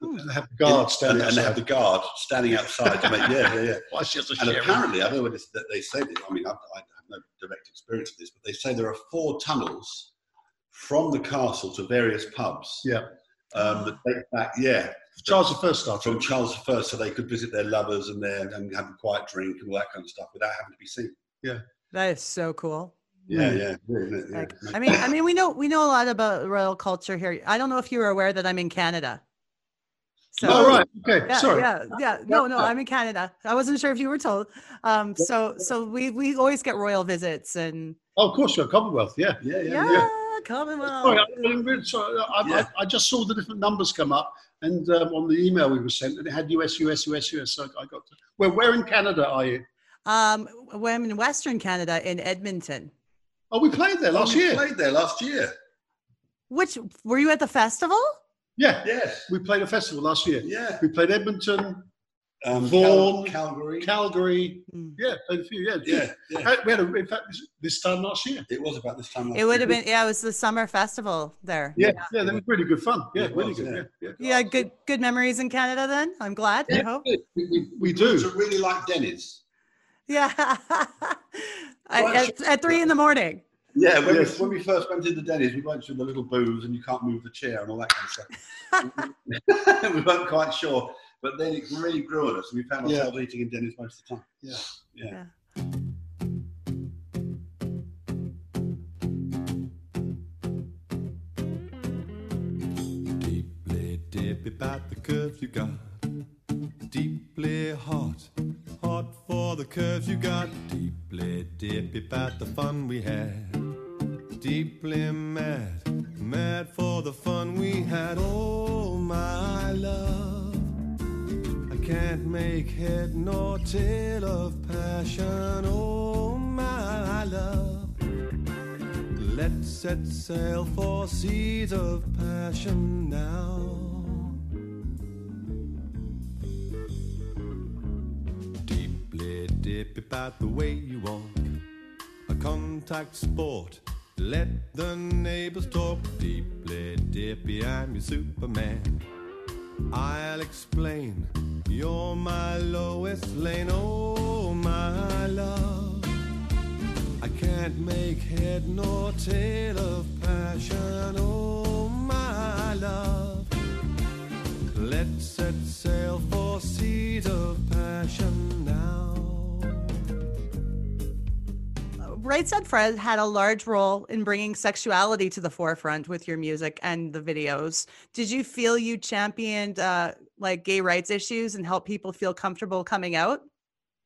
They have the guards standing and, and they have the guard standing outside to make yeah yeah yeah. [LAUGHS] Why she has a And sherry? apparently, I don't know what that they say. This, I mean, I, I have no direct experience of this, but they say there are four tunnels from the castle to various pubs. Yeah. Um, that date back, yeah, Charles the First started. from Charles I, so they could visit their lovers and their and have a quiet drink and all that kind of stuff without having to be seen. Yeah. That is so cool. Yeah, yeah, yeah, yeah. I mean, I mean, we know we know a lot about royal culture here. I don't know if you were aware that I'm in Canada. So, oh, right. Okay. Yeah, Sorry. yeah, yeah. No, no, I'm in Canada. I wasn't sure if you were told. Um, so, so we we always get royal visits and Oh, of course, you're Commonwealth. Yeah. yeah, yeah, yeah, yeah. Commonwealth. Sorry, I, I'm sorry. I, Yeah. I, I just saw the different numbers come up, and um, on the email we were sent, and it had US, US, US, US. So I got. To, where, where in Canada are you? Um, when I'm in Western Canada in Edmonton. Oh, we played there last Oh, we year. Played there last year. Which were you at the festival? Yeah, Yes. we played a festival last year. Yeah. We played Edmonton, Um, Vaughan, Cal- Calgary. Calgary. Mm. Yeah, played a few. Yeah, yeah, yeah. Uh, We had a, in fact this, this time last year. It was about this time. Last It would have been yeah, it was the summer festival there. Yeah, yeah, they were really good fun. Yeah, It really was, good. yeah. Yeah, yeah. Yeah, good good memories in Canada then. I'm glad. I hope. We, we, we To do. really like Denny's. Yeah. [LAUGHS] I, Well, at, at three in the morning. Yeah, when, Yes. we, when we first went into Denny's, we went through the little booths and you can't move the chair and all that kind of stuff. [LAUGHS] [LAUGHS] we weren't quite sure, but then it really grew on us and we found Yeah. ourselves eating in Denny's most of the time. Yeah. Yeah. Yeah. Deeply dip about the curves you got. Deeply hot, hot for the curves you got. Deeply dip about the fun we had. Deeply mad, mad for the fun we had. Oh, my love. I can't make head nor tail of passion. Oh, my love. Let's set sail for seas of passion now. Dip about the way you walk. A contact sport. Let the neighbors talk. Deeply dippy, I'm your Superman. I'll explain. You're my lowest lane. Oh, my love. I can't make head nor tail of passion, oh my love. Let's set sail for seas of passion now. Right Said Fred had a large role in bringing sexuality to the forefront with your music and the videos. Did you feel you championed uh, like gay rights issues and help people feel comfortable coming out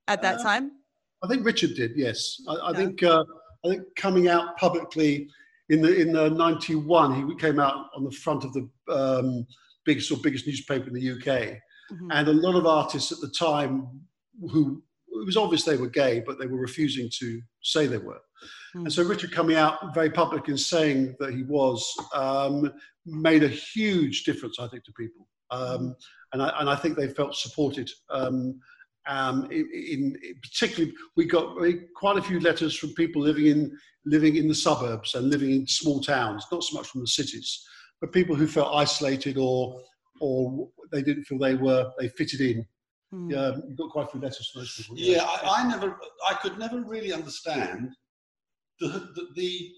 at that Uh, time? I think Richard did. Yes, I, I Yeah. think uh, I think coming out publicly in the in the '91, he came out on the front of the um, biggest or biggest newspaper in the UK, Mhm. and a lot of artists at the time who it was obvious they were gay, but they were refusing to say they were. And so Richard coming out very public and saying that he was um, made a huge difference, I think, to people. Um, and, I, and I think they felt supported. Um, um, in, in, in particularly, we got quite a few letters from people living in living in the suburbs and living in small towns, not so much from the cities, but people who felt isolated or or they didn't feel they were they fitted in. Mm. Yeah, you got quite a few letters from those people. Yeah, I, I never, I could never really understand the, the the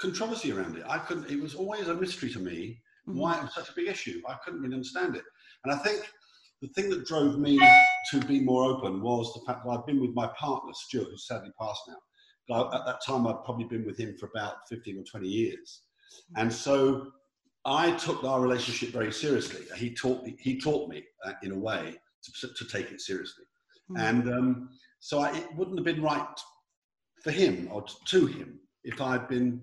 controversy around it. I couldn't. It was always a mystery to me Mm-hmm. why it was such a big issue. I couldn't really understand it. And I think the thing that drove me to be more open was the fact that I'd been with my partner Stuart, who's sadly passed now. But at that time, I'd probably been with him for about fifteen or twenty years, and so I took our relationship very seriously. He taught me. He taught me uh, in a way to, to take it seriously. Mm. And um, so I, it wouldn't have been right for him or to him if I'd been,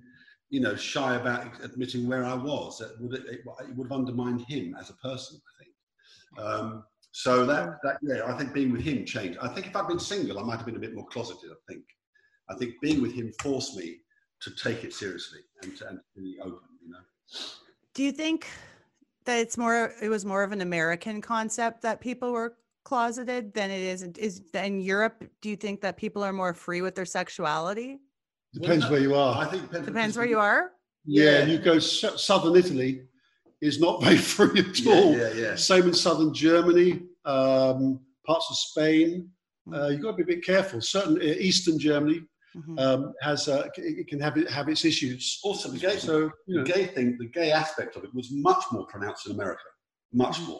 you know, shy about admitting where I was. That would it, it would have undermined him as a person, I think. Um, so that, that yeah, I think being with him changed. I think if I'd been single, I might have been a bit more closeted. I think. I think being with him forced me to take it seriously and to, and to be open. You know. Do you think that it's more it was more of an American concept that people were closeted than it is is in Europe? Do you think that people are more free with their sexuality? Depends where you are. I think depends, Depends where you are. Yeah, Yeah. you go s- southern Italy, is not [LAUGHS] very free at Yeah, all. yeah, yeah. Same in southern Germany, um, parts of Spain. Mm. Uh, you've got to be a bit careful. Certain uh, Eastern Germany Mhm. um, has uh, it can have it, have its issues. Also, the gay, So you know, the gay thing, the gay aspect of it was much more pronounced in America. Much more.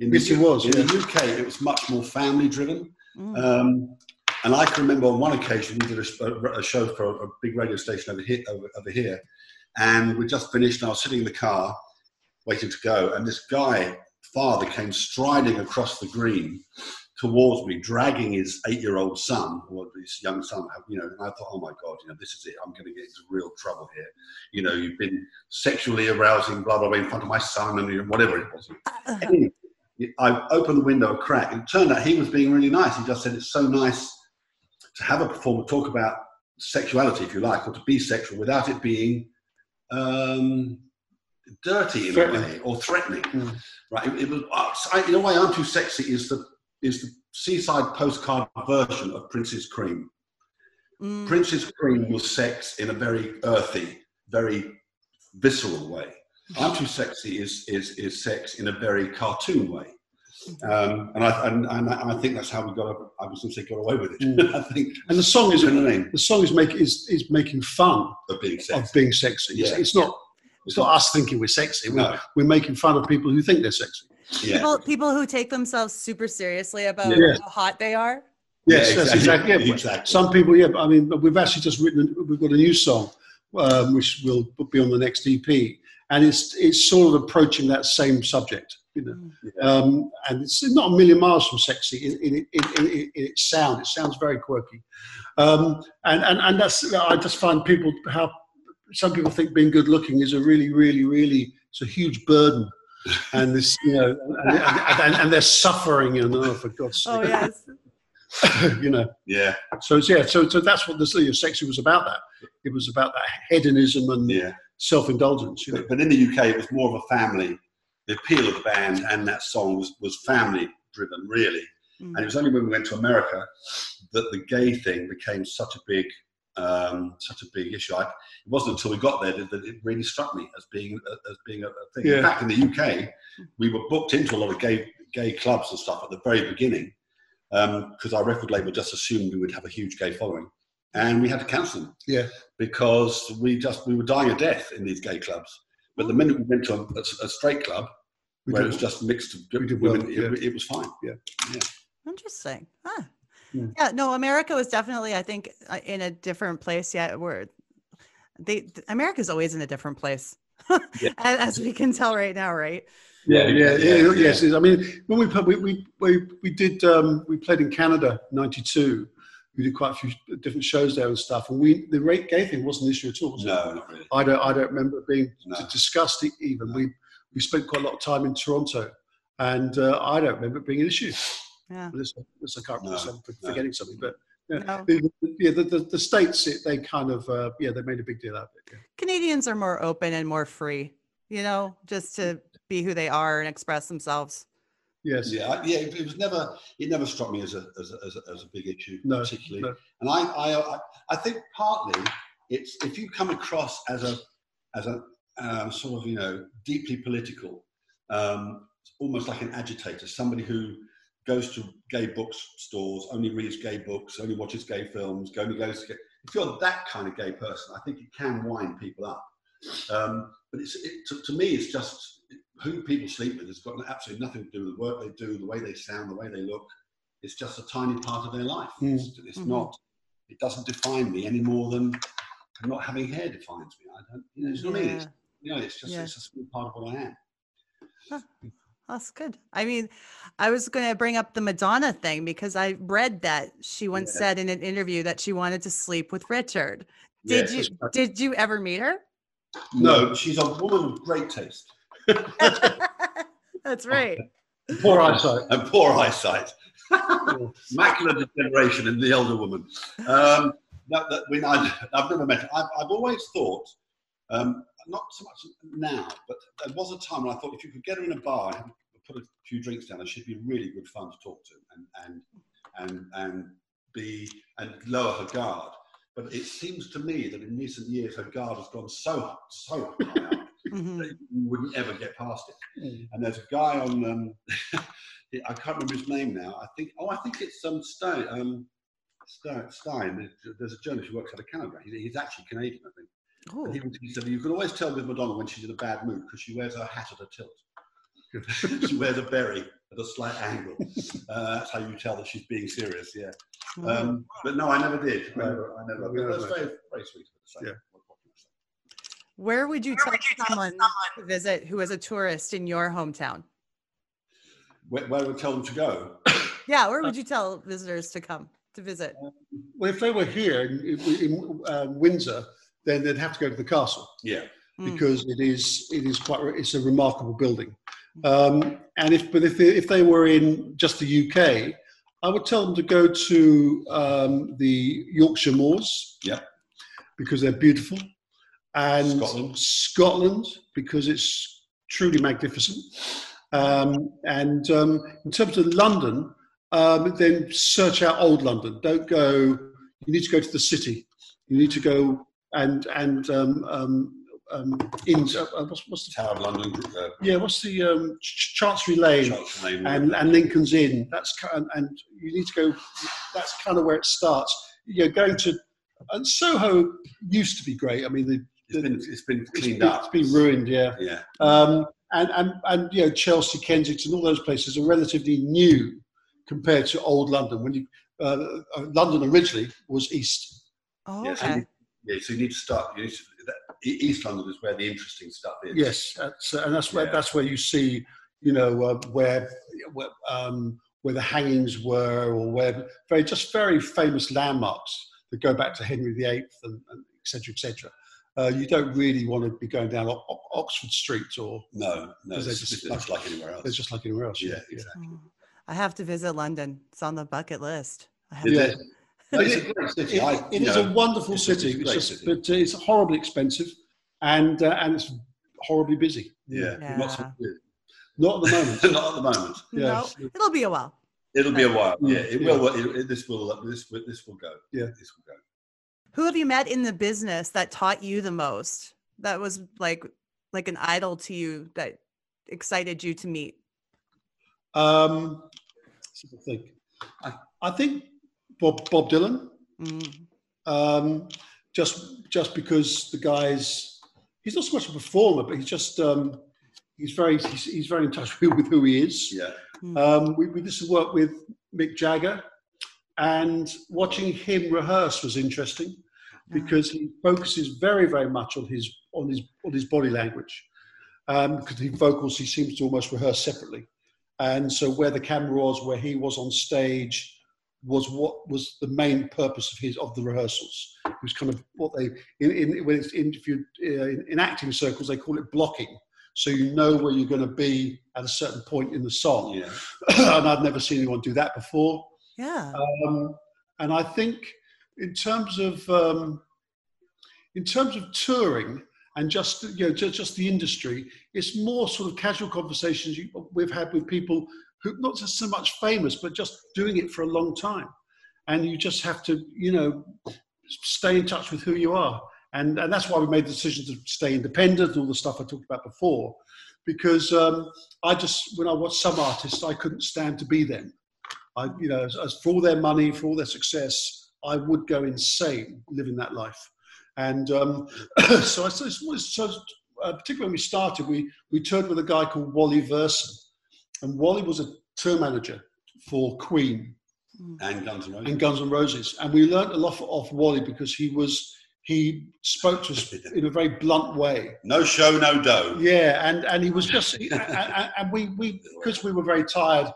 In Yes, it was, In yeah. the UK, it was much more family driven. Mm. Um, and I can remember on one occasion we did a, a- a show for a, a big radio station over here, over, over here, and we just finished. And I was sitting in the car, waiting to go, and this guy father came striding across the green towards me, dragging his eight-year-old son or his young son. You know, and I thought, oh my god, you know, this is it. I'm going to get into real trouble here. You know, you've been sexually arousing, blah blah blah, in front of my son, and whatever it was. Anyway, I opened the window a crack. And it turned out he was being really nice. He just said it's so nice to have a performer talk about sexuality, if you like, or to be sexual without it being um, dirty in a way or threatening. Mm. Right? It, it was. I, in a way, I'm too sexy is the is the seaside postcard version of Prince's Cream. Mm. Prince's Cream was sex in a very earthy, very visceral way. I'm Too Sexy is, is, is sex in a very cartoon way. Um, and, I, and, and I think that's how we got, I was going to say, got away with it. Mm. [LAUGHS] I think and the song is you know what I mean? the song is making is, is making fun Of being sexy. of being sexy. It's, Yeah. it's not it's not us thinking we're sexy. We're, No. we're making fun of people who think they're sexy. Yeah. People, people who take themselves super seriously about Yeah. how hot they are. Yes, Yeah, that's exactly. exactly. it. Exactly. Some people, yeah. but I mean, but we've actually just written. We've got a new song, um, which will be on the next EP, and it's it's sort of approaching that same subject. You know, um, and it's not a million miles from sexy in, in, in, in, in its sound. It sounds very quirky, um, and, and and that's I just find people how some people think being good looking is a really, really, really it's a huge burden. And this, you know, and, and, and, and they're suffering, and oh, for God's sake, Oh yes. [LAUGHS] you know. Yeah. So yeah, so, so that's what the you know, sexy was about. That it was about that hedonism and Yeah. self-indulgence. You know, But, but in the UK, it was more of a family. The appeal of the band and that song was, was family driven, really. Mm. And it was only when we went to America that the gay thing became such a big, um, such a big issue. I, it wasn't until we got there that, that it really struck me as being as being a, a thing. Yeah. In fact, in the UK, we were booked into a lot of gay gay clubs and stuff at the very beginning because our record label just assumed we would have a huge gay following, and we had to cancel them Yeah. because we just we were dying a death in these gay clubs. But the minute we went to a, a- a straight club We where did- it was just mixed we women, well, it, it was fine. Yeah, Interesting. Huh. Hmm. Yeah, no, America was definitely, I think, uh, in a different place yet. Where they, th- America's always in a different place, Yeah. [LAUGHS] as, as we can tell right now, right? yeah, yeah, yeah, yeah, yes. I mean, when we put- we we we, we did um, we played in Canada '92. We did quite a few different shows there and stuff, and we the rate gay thing wasn't an issue at all. was it? No, not really. I don't I don't remember it being No. discussed even. We we spent quite a lot of time in Toronto, and uh, I don't remember it being an issue. Yeah. Unless, unless I can't remember No, some- no. forgetting something, but yeah, No. the, the- yeah, the, the, the states it, they kind of uh, yeah they made a big deal out of it. Yeah. Canadians are more open and more free, you know, just to be who they are and express themselves. Yes. Yeah, yeah. It, it was never. It never struck me as a as a, as a, as a big issue, No, particularly. no. And I, I, I, I think partly it's if you come across as a as a um, sort of you know deeply political, um, almost like an agitator, somebody who goes to gay bookstores, only reads gay books, only watches gay films, only goes to gay. If you're that kind of gay person, I think it can wind people up. Um, but it's it, to, to me, it's just who people sleep with has got absolutely nothing to do with the work they do, the way they sound, the way they look. It's just a tiny part of their life. Mm. It's, it's Mhm. not. It doesn't define me any more than not having hair defines me. I don't. You know, you know what I mean? It's, you know, it's just Yeah. it's a small part of what I am. That's good. I mean, I was going to bring up the Madonna thing because I read that she once Yeah. said in an interview that she wanted to sleep with Richard. Did you did you ever meet her? No, she's a woman of great taste [LAUGHS] That's right. [LAUGHS] Poor eyesight. and poor eyesight. [LAUGHS] Macular degeneration in the elder woman. Um, that, when I, I've never met her. I've, I've always thought, um, not so much now, but there was a time when I thought if you could get her in a bar and put a few drinks down, she'd be really good fun to talk to and and and and be and lower her guard. But it seems to me that in recent years her guard has gone so so high up Mhm. they- you wouldn't ever get past it. Mm. And there's a guy on, um, [LAUGHS] I can't remember his name now. I think, oh, I think it's um, Steyn. Um. Steyn. There's a journalist who works out of Canada. He's actually Canadian, I think. Ooh. And he, he said, you can always tell with Madonna when she's in a bad mood because she wears her hat at a tilt. [LAUGHS] she wears a berry at a slight angle. Uh, that's how you tell that she's being serious, yeah. Um, but no, I never did. I never, I never. No, That's very, very sweet of her to say. Yeah. What- what can I say? Where would you tell someone to visit who is a tourist in your hometown? Where, where would you tell them to go? [COUGHS] Yeah, where would you tell visitors to come to visit? Well, if they were here in, in, in uh, Windsor, then they'd have to go to the castle. Yeah. Mm. because it is it is quite it's a remarkable building. Um, and if but if they, if they were in just the UK, I would tell them to go to um, the Yorkshire Moors. Yeah. because they're beautiful, and Scotland. Scotland because it's truly magnificent. Um, and um, in terms of London, um, then search out old London. Don't go. You need to go to the city. You need to go and and um, um, um, in uh, what's, what's the Tower of London. Uh, yeah what's the um, Ch- Chancery Lane Charles Lane. and and Lincoln's Inn. That's kind and you need to go. That's kind of where it starts. You know, going to and Soho used to be great. I mean, the, it's been it's been it's cleaned been, up. It's been ruined. Yeah. Yeah. Um, and, and, and you know Chelsea, Kensington, all those places are relatively new compared to old London. When you uh, uh, London originally was east. Oh, Yes, okay. and- Yeah, so you need to start. You need to, that, East London is where the interesting stuff is. Yes, that's, and that's where Yeah. that's where you see, you know, uh, where where, um, where the hangings were, or where very just very famous landmarks that go back to Henry VIII and, and et cetera, et cetera. Uh, you don't really want to be going down O- O- Oxford Street, or No, no, they're it's, just it's like- like anywhere else. it's just like anywhere else. yeah, exactly. Oh, I have to visit London. It's on the bucket list. I have Yeah. it? It's a great city. It- I- it you is know, a wonderful it's a- a city, it's just, city. but uh, it's horribly expensive, and uh, and it's horribly busy. Yeah, Yeah. not so good. Not at the moment. [LAUGHS] not at the moment. Yeah. No, it'll be a while. It'll be a while. Mm, Yeah, it yeah. will. It, it, this will. This will. This will go. Yeah. this will go. Who have you met in the business that taught you the most? That was like like an idol to you that excited you to meet. Um, let's have a think. I, I think Bob Bob Dylan. Mm. um, just just because the guy's he's not so much a performer, but he's just um, he's very he's, he's very in touch with, [LAUGHS] with who he is. Yeah. Um, we, we did some work with Mick Jagger, and watching him rehearse was interesting because he focuses very very much on his on his on his body language. Um, because the vocals he seems to almost rehearse separately, and so where the camera was, where he was on stage, was what was the main purpose of his of the rehearsals. It was kind of what they in in when it's in, if uh, in, in acting circles they call it blocking, so you know where you're going to be at a certain point in the song. Yeah. [CLEARS THROAT] and I'd never seen anyone do that before. Yeah. Um, and I think in terms of um, in terms of touring and just you know just, just the industry, it's more sort of casual conversations you, we've had with people who not just so much famous, but just doing it for a long time. And you just have to you know stay in touch with who you are. And, and that's why we made the decision to stay independent, all the stuff I talked about before, because um, I just, when I watched some artists, I couldn't stand to be them. I, you know, as, as for all their money, for all their success, I would go insane living that life. And um, [COUGHS] so, I, so, so uh, particularly when we started, we, we toured with a guy called Wally Verson. And Wally was a tour manager for Queen And Guns N' Roses. and Guns N' Roses. And we learned a lot off Wally because he was, he spoke to us in a very blunt way. No show, no dough. Yeah, and and he was [LAUGHS] just, and, and- and we we because we were very tired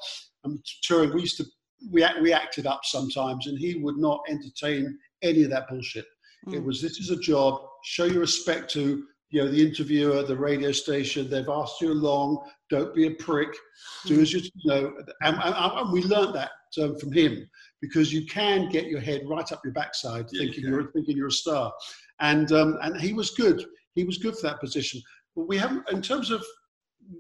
and touring, we used to we we acted up sometimes, and he would not entertain any of that bullshit. It Mm. was this is a job. Show your respect to you know the interviewer, the radio station. They've asked you along. Don't be a prick. Do as you you know. And, and, and we learned that um, from him because you can get your head right up your backside Yeah, thinking can. you're thinking you're a star. And um, and he was good. He was good for that position. But we haven't in terms of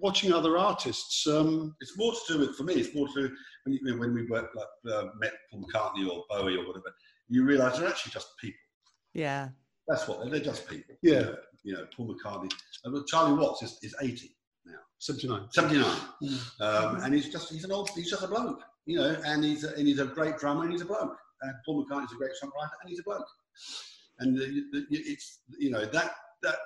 watching other artists. Um, It's more to do with, for me, it's more to do when, you, when we work, like, uh, met Paul McCartney or Bowie or whatever, you realise they're actually just people. Yeah. That's what they're, they're just people. Yeah. You know, Paul McCartney. Uh, Charlie Watts is, is 80 now. 79. 79. Um, and he's just he's an old he's just a bloke, you know, and he's a, and he's a great drummer and he's a bloke. And Paul McCartney's a great songwriter and he's a bloke. And the, the, it's you know that that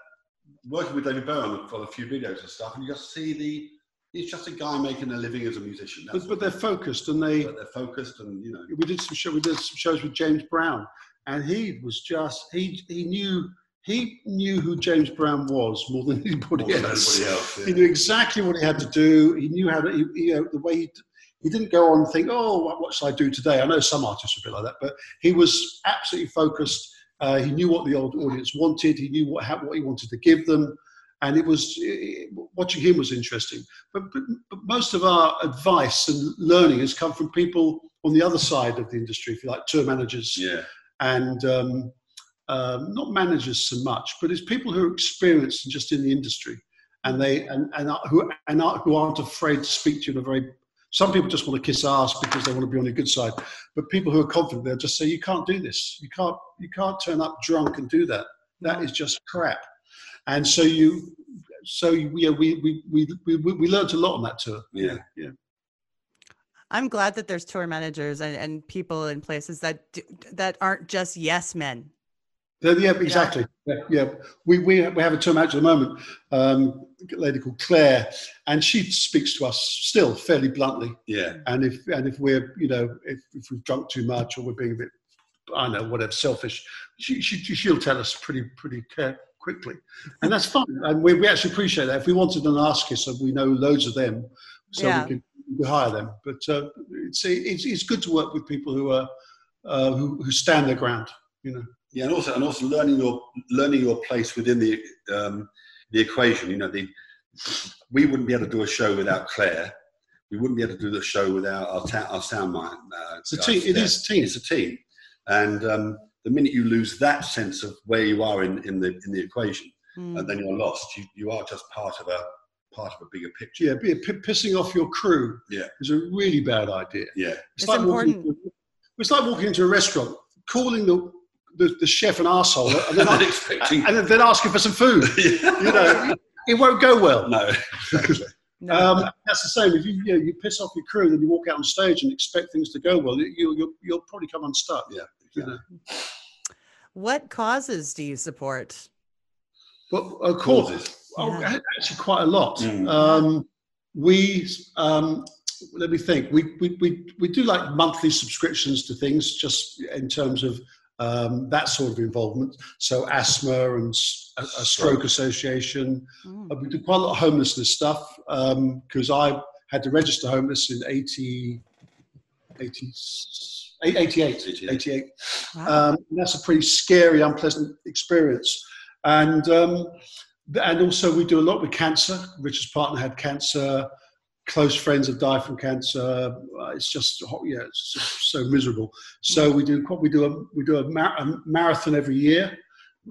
working with David Bowie for a few videos and stuff, and you just see the he's just a guy making a living as a musician. That's But, but they're focused and they but they're focused and you know we did some show, we did some shows with James Brown, and he was just he he knew he knew who James Brown was more than anybody more than else. else. He knew exactly what he had to do. He knew how to he, you know the way he, he didn't go on and think, oh, what, what should I do today? I know some artists are be like that, but he was absolutely focused. Uh, he knew what the old audience wanted. He knew what how, what he wanted to give them, and it was it, watching him was interesting. But, but, but most of our advice and learning has come from people on the other side of the industry, if you like, tour managers yeah. and um, um, not managers so much, but it's people who are experienced and just in the industry, and they and, and are, who and are, who aren't afraid to speak to you in a very. Some people just want to kiss ass because they want to be on your good side, but people who are confident they'll just say, "You can't do this. You can't. You can't turn up drunk and do that. That is just crap." And so you, so you, yeah, we we we we we, we learned a lot on that tour. Yeah. yeah. I'm glad that there's tour managers and, and people in places that do, that aren't just yes men. Yeah, yeah, exactly. Yeah, yeah. We, we we have a tour manager at the moment, um, a lady called Claire, and she speaks to us still fairly bluntly. Yeah. And if and if we're you know if, if we've drunk too much or we're being a bit I don't know whatever selfish, she, she she'll tell us pretty pretty care, quickly, and that's fine. And we, we actually appreciate that. If we wanted an ask us, we know loads of them, so Yeah. we can we hire them. But uh, it's, it's it's good to work with people who are uh, who who stand their ground. You know. Yeah, and also and also learning your learning your place within the um, the equation. You know, the we wouldn't be able to do a show without Claire. We wouldn't be able to do the show without our ta- our sound man. Uh, It's a team. It there. is a team. It's a team, and um, the minute you lose that sense of where you are in, in the in the equation, Mm. and then you're lost. You, you are just part of a part of a bigger picture. Yeah, be- p- pissing off your crew Yeah. is a really bad idea. Yeah, It's walking important. into- it's like walking into a restaurant, calling the the, the chef an arsehole, and then, [LAUGHS] And expecting- and then asking for some food. [LAUGHS] You know, it won't go well. no, exactly. No. Um, that's the same. If you, you know, you piss off your crew, then you walk out on stage and expect things to go well, you, you'll, you'll probably come unstuck. Yeah, You know. what causes do you support? But of course, Causes. oh, Yeah. actually quite a lot. Mm. Um, we um, let me think. We, we we we do like monthly subscriptions to things, just in terms of um, that sort of involvement. So asthma and a stroke association. Mm. Uh, we do quite a lot of homelessness stuff because I had to register homeless in 80, 80 88, 88. 88. Wow. Um, and that's a pretty scary, unpleasant experience. And um, and also we do a lot with cancer. Richard's partner had cancer. Close friends have died from cancer. Uh, it's just yeah, it's just so miserable. So we do we do a we do a, mar- a marathon every year,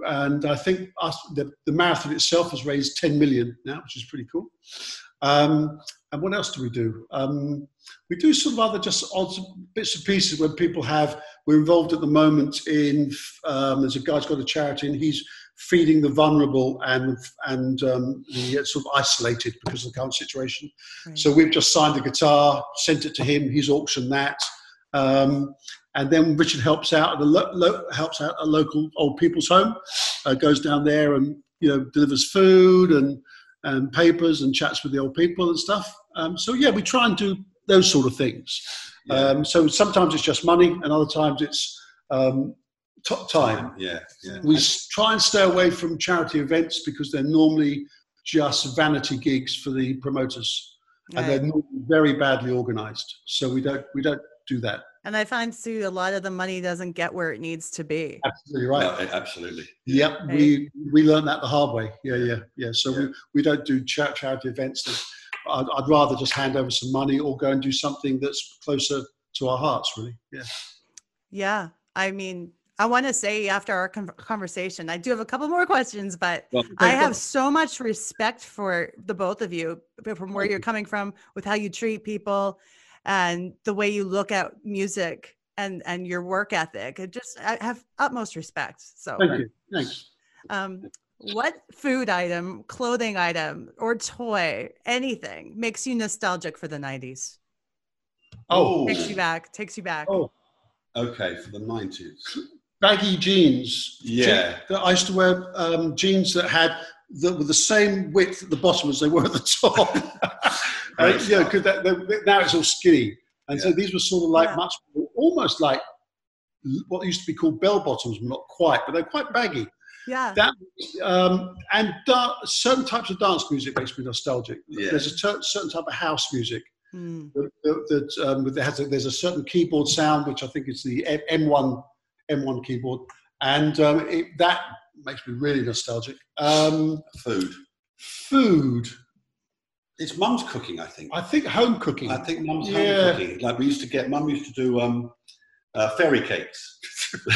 and I think us, the, the marathon itself has raised 10 million now, which is pretty cool. Um, and what else do we do? Um, we do sort of other just odds bits and pieces when people have. We're involved at the moment in. Um, there's a guy's got a charity and he's feeding the vulnerable and and um, the sort of isolated because of the current situation. Right. So we've just signed a guitar, sent it to him. He's auctioned that. Um, and then Richard helps out at a lo- lo- helps out a local old people's home, uh, goes down there and you know delivers food and and papers and chats with the old people and stuff. Um, so yeah, we try and do those sort of things. Um, so sometimes it's just money, and other times it's um, t- time. Yeah, yeah. We s- try and stay away from charity events because they're normally just vanity gigs for the promoters, and they're very badly organised. So we don't we don't do that. And I find too a lot of the money doesn't get where it needs to be. Absolutely right. No, absolutely. Yep, we we learned that the hard way. Yeah, yeah, yeah. So Yeah. we, we don't do cha- charity events. That I'd, I'd rather just hand over some money or go and do something that's closer to our hearts. Really. Yeah. Yeah. I mean, I want to say after our con- conversation, I do have a couple more questions, but Well, I have so much respect for the both of you from where you're coming from with how you treat people and the way you look at music and and your work ethic. It just I have utmost respect. So Thank you. Thanks. um What food item, clothing item, or toy, anything makes you nostalgic for the 90s? Oh, Takes you back, takes you back. Oh. Okay, for the 90s. Baggy jeans. Yeah. Je- that I used to wear um, jeans that had that were the same width at the bottom as they were at the top. [LAUGHS] uh, yeah, because now it's all skinny, and so these were sort of like Yeah. much more, almost like what used to be called bell bottoms, but not quite, but they're quite baggy. Yeah. That um, and da- certain types of dance music makes me nostalgic. Yeah. There's a ter- certain type of house music Mm. that, that, that, um, that has a, there's a certain keyboard sound which I think is the M1 M1 keyboard, and um, it, that makes me really nostalgic. Um, Food. food, It's mum's cooking, I think. I think home cooking. I think mum's Yeah. home cooking. Like we used to get, mum used to do um, uh, fairy cakes. [LAUGHS]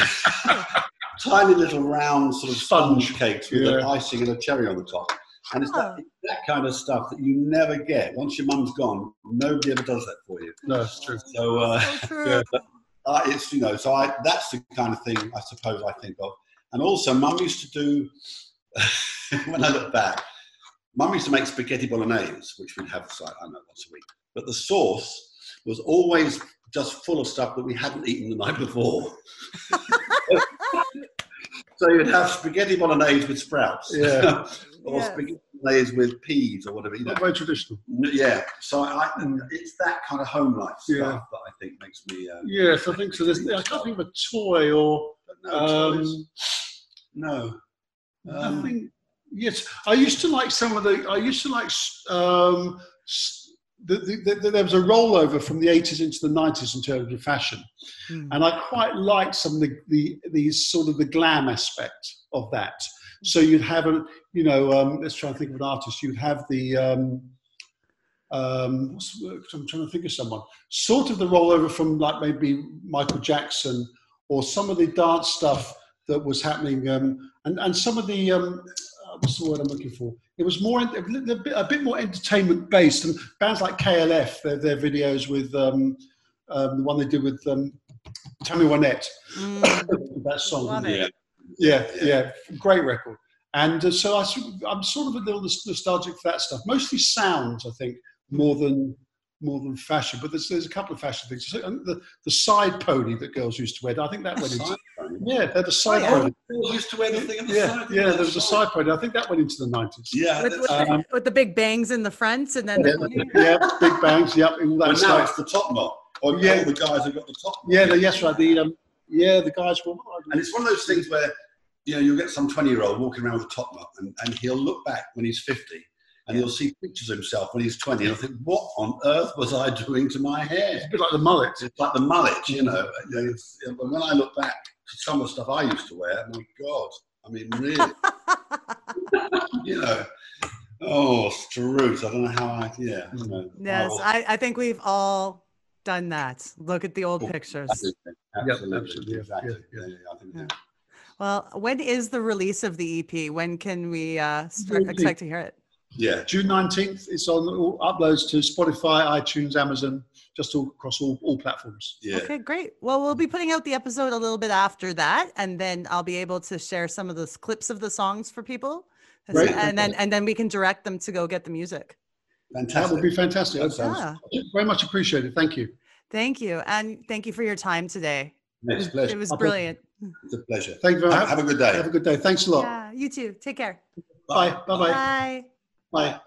Tiny little round sort of sponge, Sponge. cakes with Yeah. an icing and a cherry on the top. And it's that, Oh. that kind of stuff that you never get. Once your mum's gone, nobody ever does that for you. no, it's true. So uh, So true. [LAUGHS] Yeah. Uh, it's, you know, so I, that's the kind of thing I suppose I think of. And also, mum used to do, [LAUGHS] when I look back, mum used to make spaghetti bolognese, which we'd have, like, I don't know, once a week. But the sauce was always just full of stuff that we hadn't eaten the night before. [LAUGHS] so you'd have spaghetti bolognese with sprouts. Yeah. [LAUGHS] or Yes. spaghetti bolognese with peas or whatever, you know. Not very traditional. Yeah, so I, it's that kind of home life stuff Yeah. That I think makes me. Um, Yes, I think so. There's, I can't think of a toy or no, toys, um, no. Um, nothing. Yes, I used to like some of the. I used to like. Um, the, the, the, there was a rollover from the 80s into the 90s in terms of fashion, Mm. and I quite liked some of the, the the sort of the glam aspect of that. So you'd have a, you know, um, let's try and think of an artist. You'd have the, um, um, what's? I'm trying to think of someone. Sort of the rollover from like maybe Michael Jackson or some of the dance stuff that was happening, um, and and some of the um, uh, what's the word I'm looking for? It was more a bit, a bit more entertainment based, and bands like KLF, their, their videos with um, um, the one they did with um, Tammy Wynette, Mm. [COUGHS] that song. Yeah. Yeah, yeah, great record. And uh, so I, I'm sort of a little nostalgic for that stuff. Mostly sounds, I think, more than more than fashion. But there's, there's a couple of fashion things. So, um, the, the side pony that girls used to wear, I think that went into pony. yeah, they're the side yeah. pony. Girls used to wear the thing at the Yeah, side. yeah, there was a side pony. I think that went into the 90s. Yeah, With, that's- with, the, Um, with the big bangs in the front and then Yeah, the, yeah, big bangs, yep, all that but now stuff. it's the top knot. Or Yeah. all the guys have got the top. knot. Yeah, the, yes, right. The um, yeah, the guys were. And it's one of those things where you know you'll get some twenty-year-old walking around with a top knot, and, and he'll look back when he's fifty, and you'll see pictures of himself when he's twenty, and he'll think, "What on earth was I doing to my hair?" It's a bit like the mullet. It's like the mullet, you know. You know, it's- when I look back to some of the stuff I used to wear, my God, I mean, really, [LAUGHS] you know. Oh, Struth. I don't know how I, yeah. you know, yes, oh, I, I think we've all done that. Look at the old Oh, pictures. Absolutely, absolutely, absolutely, yeah, exactly. yeah, Yeah, yeah, I think, Yeah. yeah. Well, when is the release of the EP? When can we uh, start, expect to hear it? Yeah. June 19th, it's on all uploads to Spotify, iTunes, Amazon, just all across all, all platforms. Yeah. Okay, great. Well, we'll be putting out the episode a little bit after that, and then I'll be able to share some of those clips of the songs for people, and Great. and then and then we can direct them to go get the music. Fantastic. That would be fantastic. That sounds Yeah. Very much appreciated. Thank you. Thank you, and thank you for your time today. It's a pleasure. It was brilliant. It's a pleasure. Thank you very Have, much. have a good day. Have a good day. Thanks a lot. Yeah, you too. Take care. Bye. Bye-bye. Bye. Bye.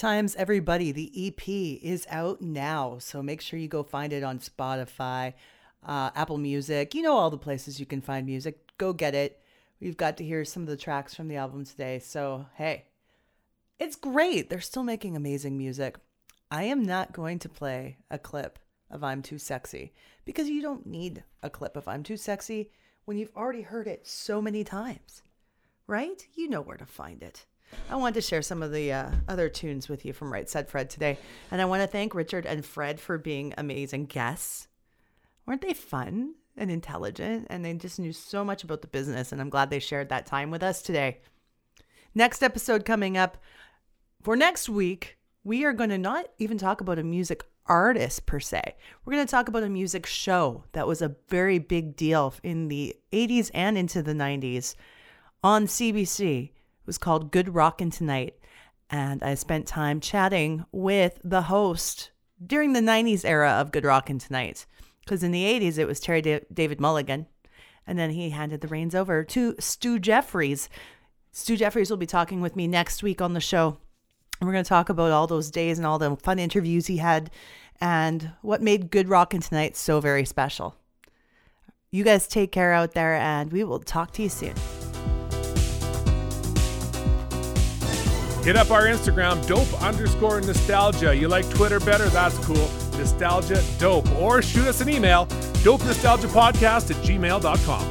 Times, everybody. The EP is out now, so make sure you go find it on Spotify, uh, Apple Music. You know all the places you can find music. Go get it. We've got to hear some of the tracks from the album today, so hey, it's great. They're still making amazing music. I am not going to play a clip of I'm Too Sexy because you don't need a clip of I'm Too Sexy when you've already heard it so many times, right? You know where to find it. I wanted to share some of the uh, other tunes with you from Right Said Fred today. And I want to thank Richard and Fred for being amazing guests. Weren't they fun and intelligent? And they just knew so much about the business. And I'm glad they shared that time with us today. Next episode coming up for next week, we are going to not even talk about a music artist per se. We're going to talk about a music show that was a very big deal in the 80s and into the 90s on CBC was called Good Rockin' Tonight. And I spent time chatting with the host during the 90s era of Good Rockin' Tonight. Because in the 80s, it was Terry da- David Mulligan. And then he handed the reins over to Stu Jeffries. Stu Jeffries will be talking with me next week on the show. And we're going to talk about all those days and all the fun interviews he had and what made Good Rockin' Tonight so very special. You guys take care out there, and we will talk to you soon. Hit up our Instagram, dope underscore nostalgia. You like Twitter better? That's cool. Nostalgia dope. Or shoot us an email, dope nostalgia podcast at gmail.com.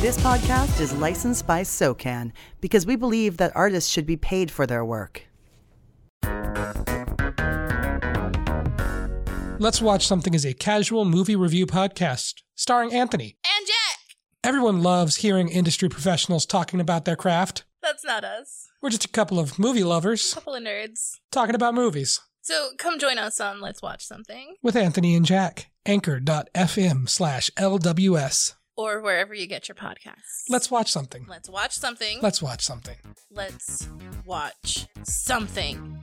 This podcast is licensed by SOCAN because we believe that artists should be paid for their work. Let's Watch Something is a casual movie review podcast starring Anthony. And Jack! Everyone loves hearing industry professionals talking about their craft. That's not us. We're just a couple of movie lovers A Couple of nerds. talking about movies So come join us on Let's Watch Something, with Anthony and Jack. Anchor.fm slash LWS. or wherever you get your podcasts. Let's watch something. Let's watch something. Let's watch something. Let's watch something.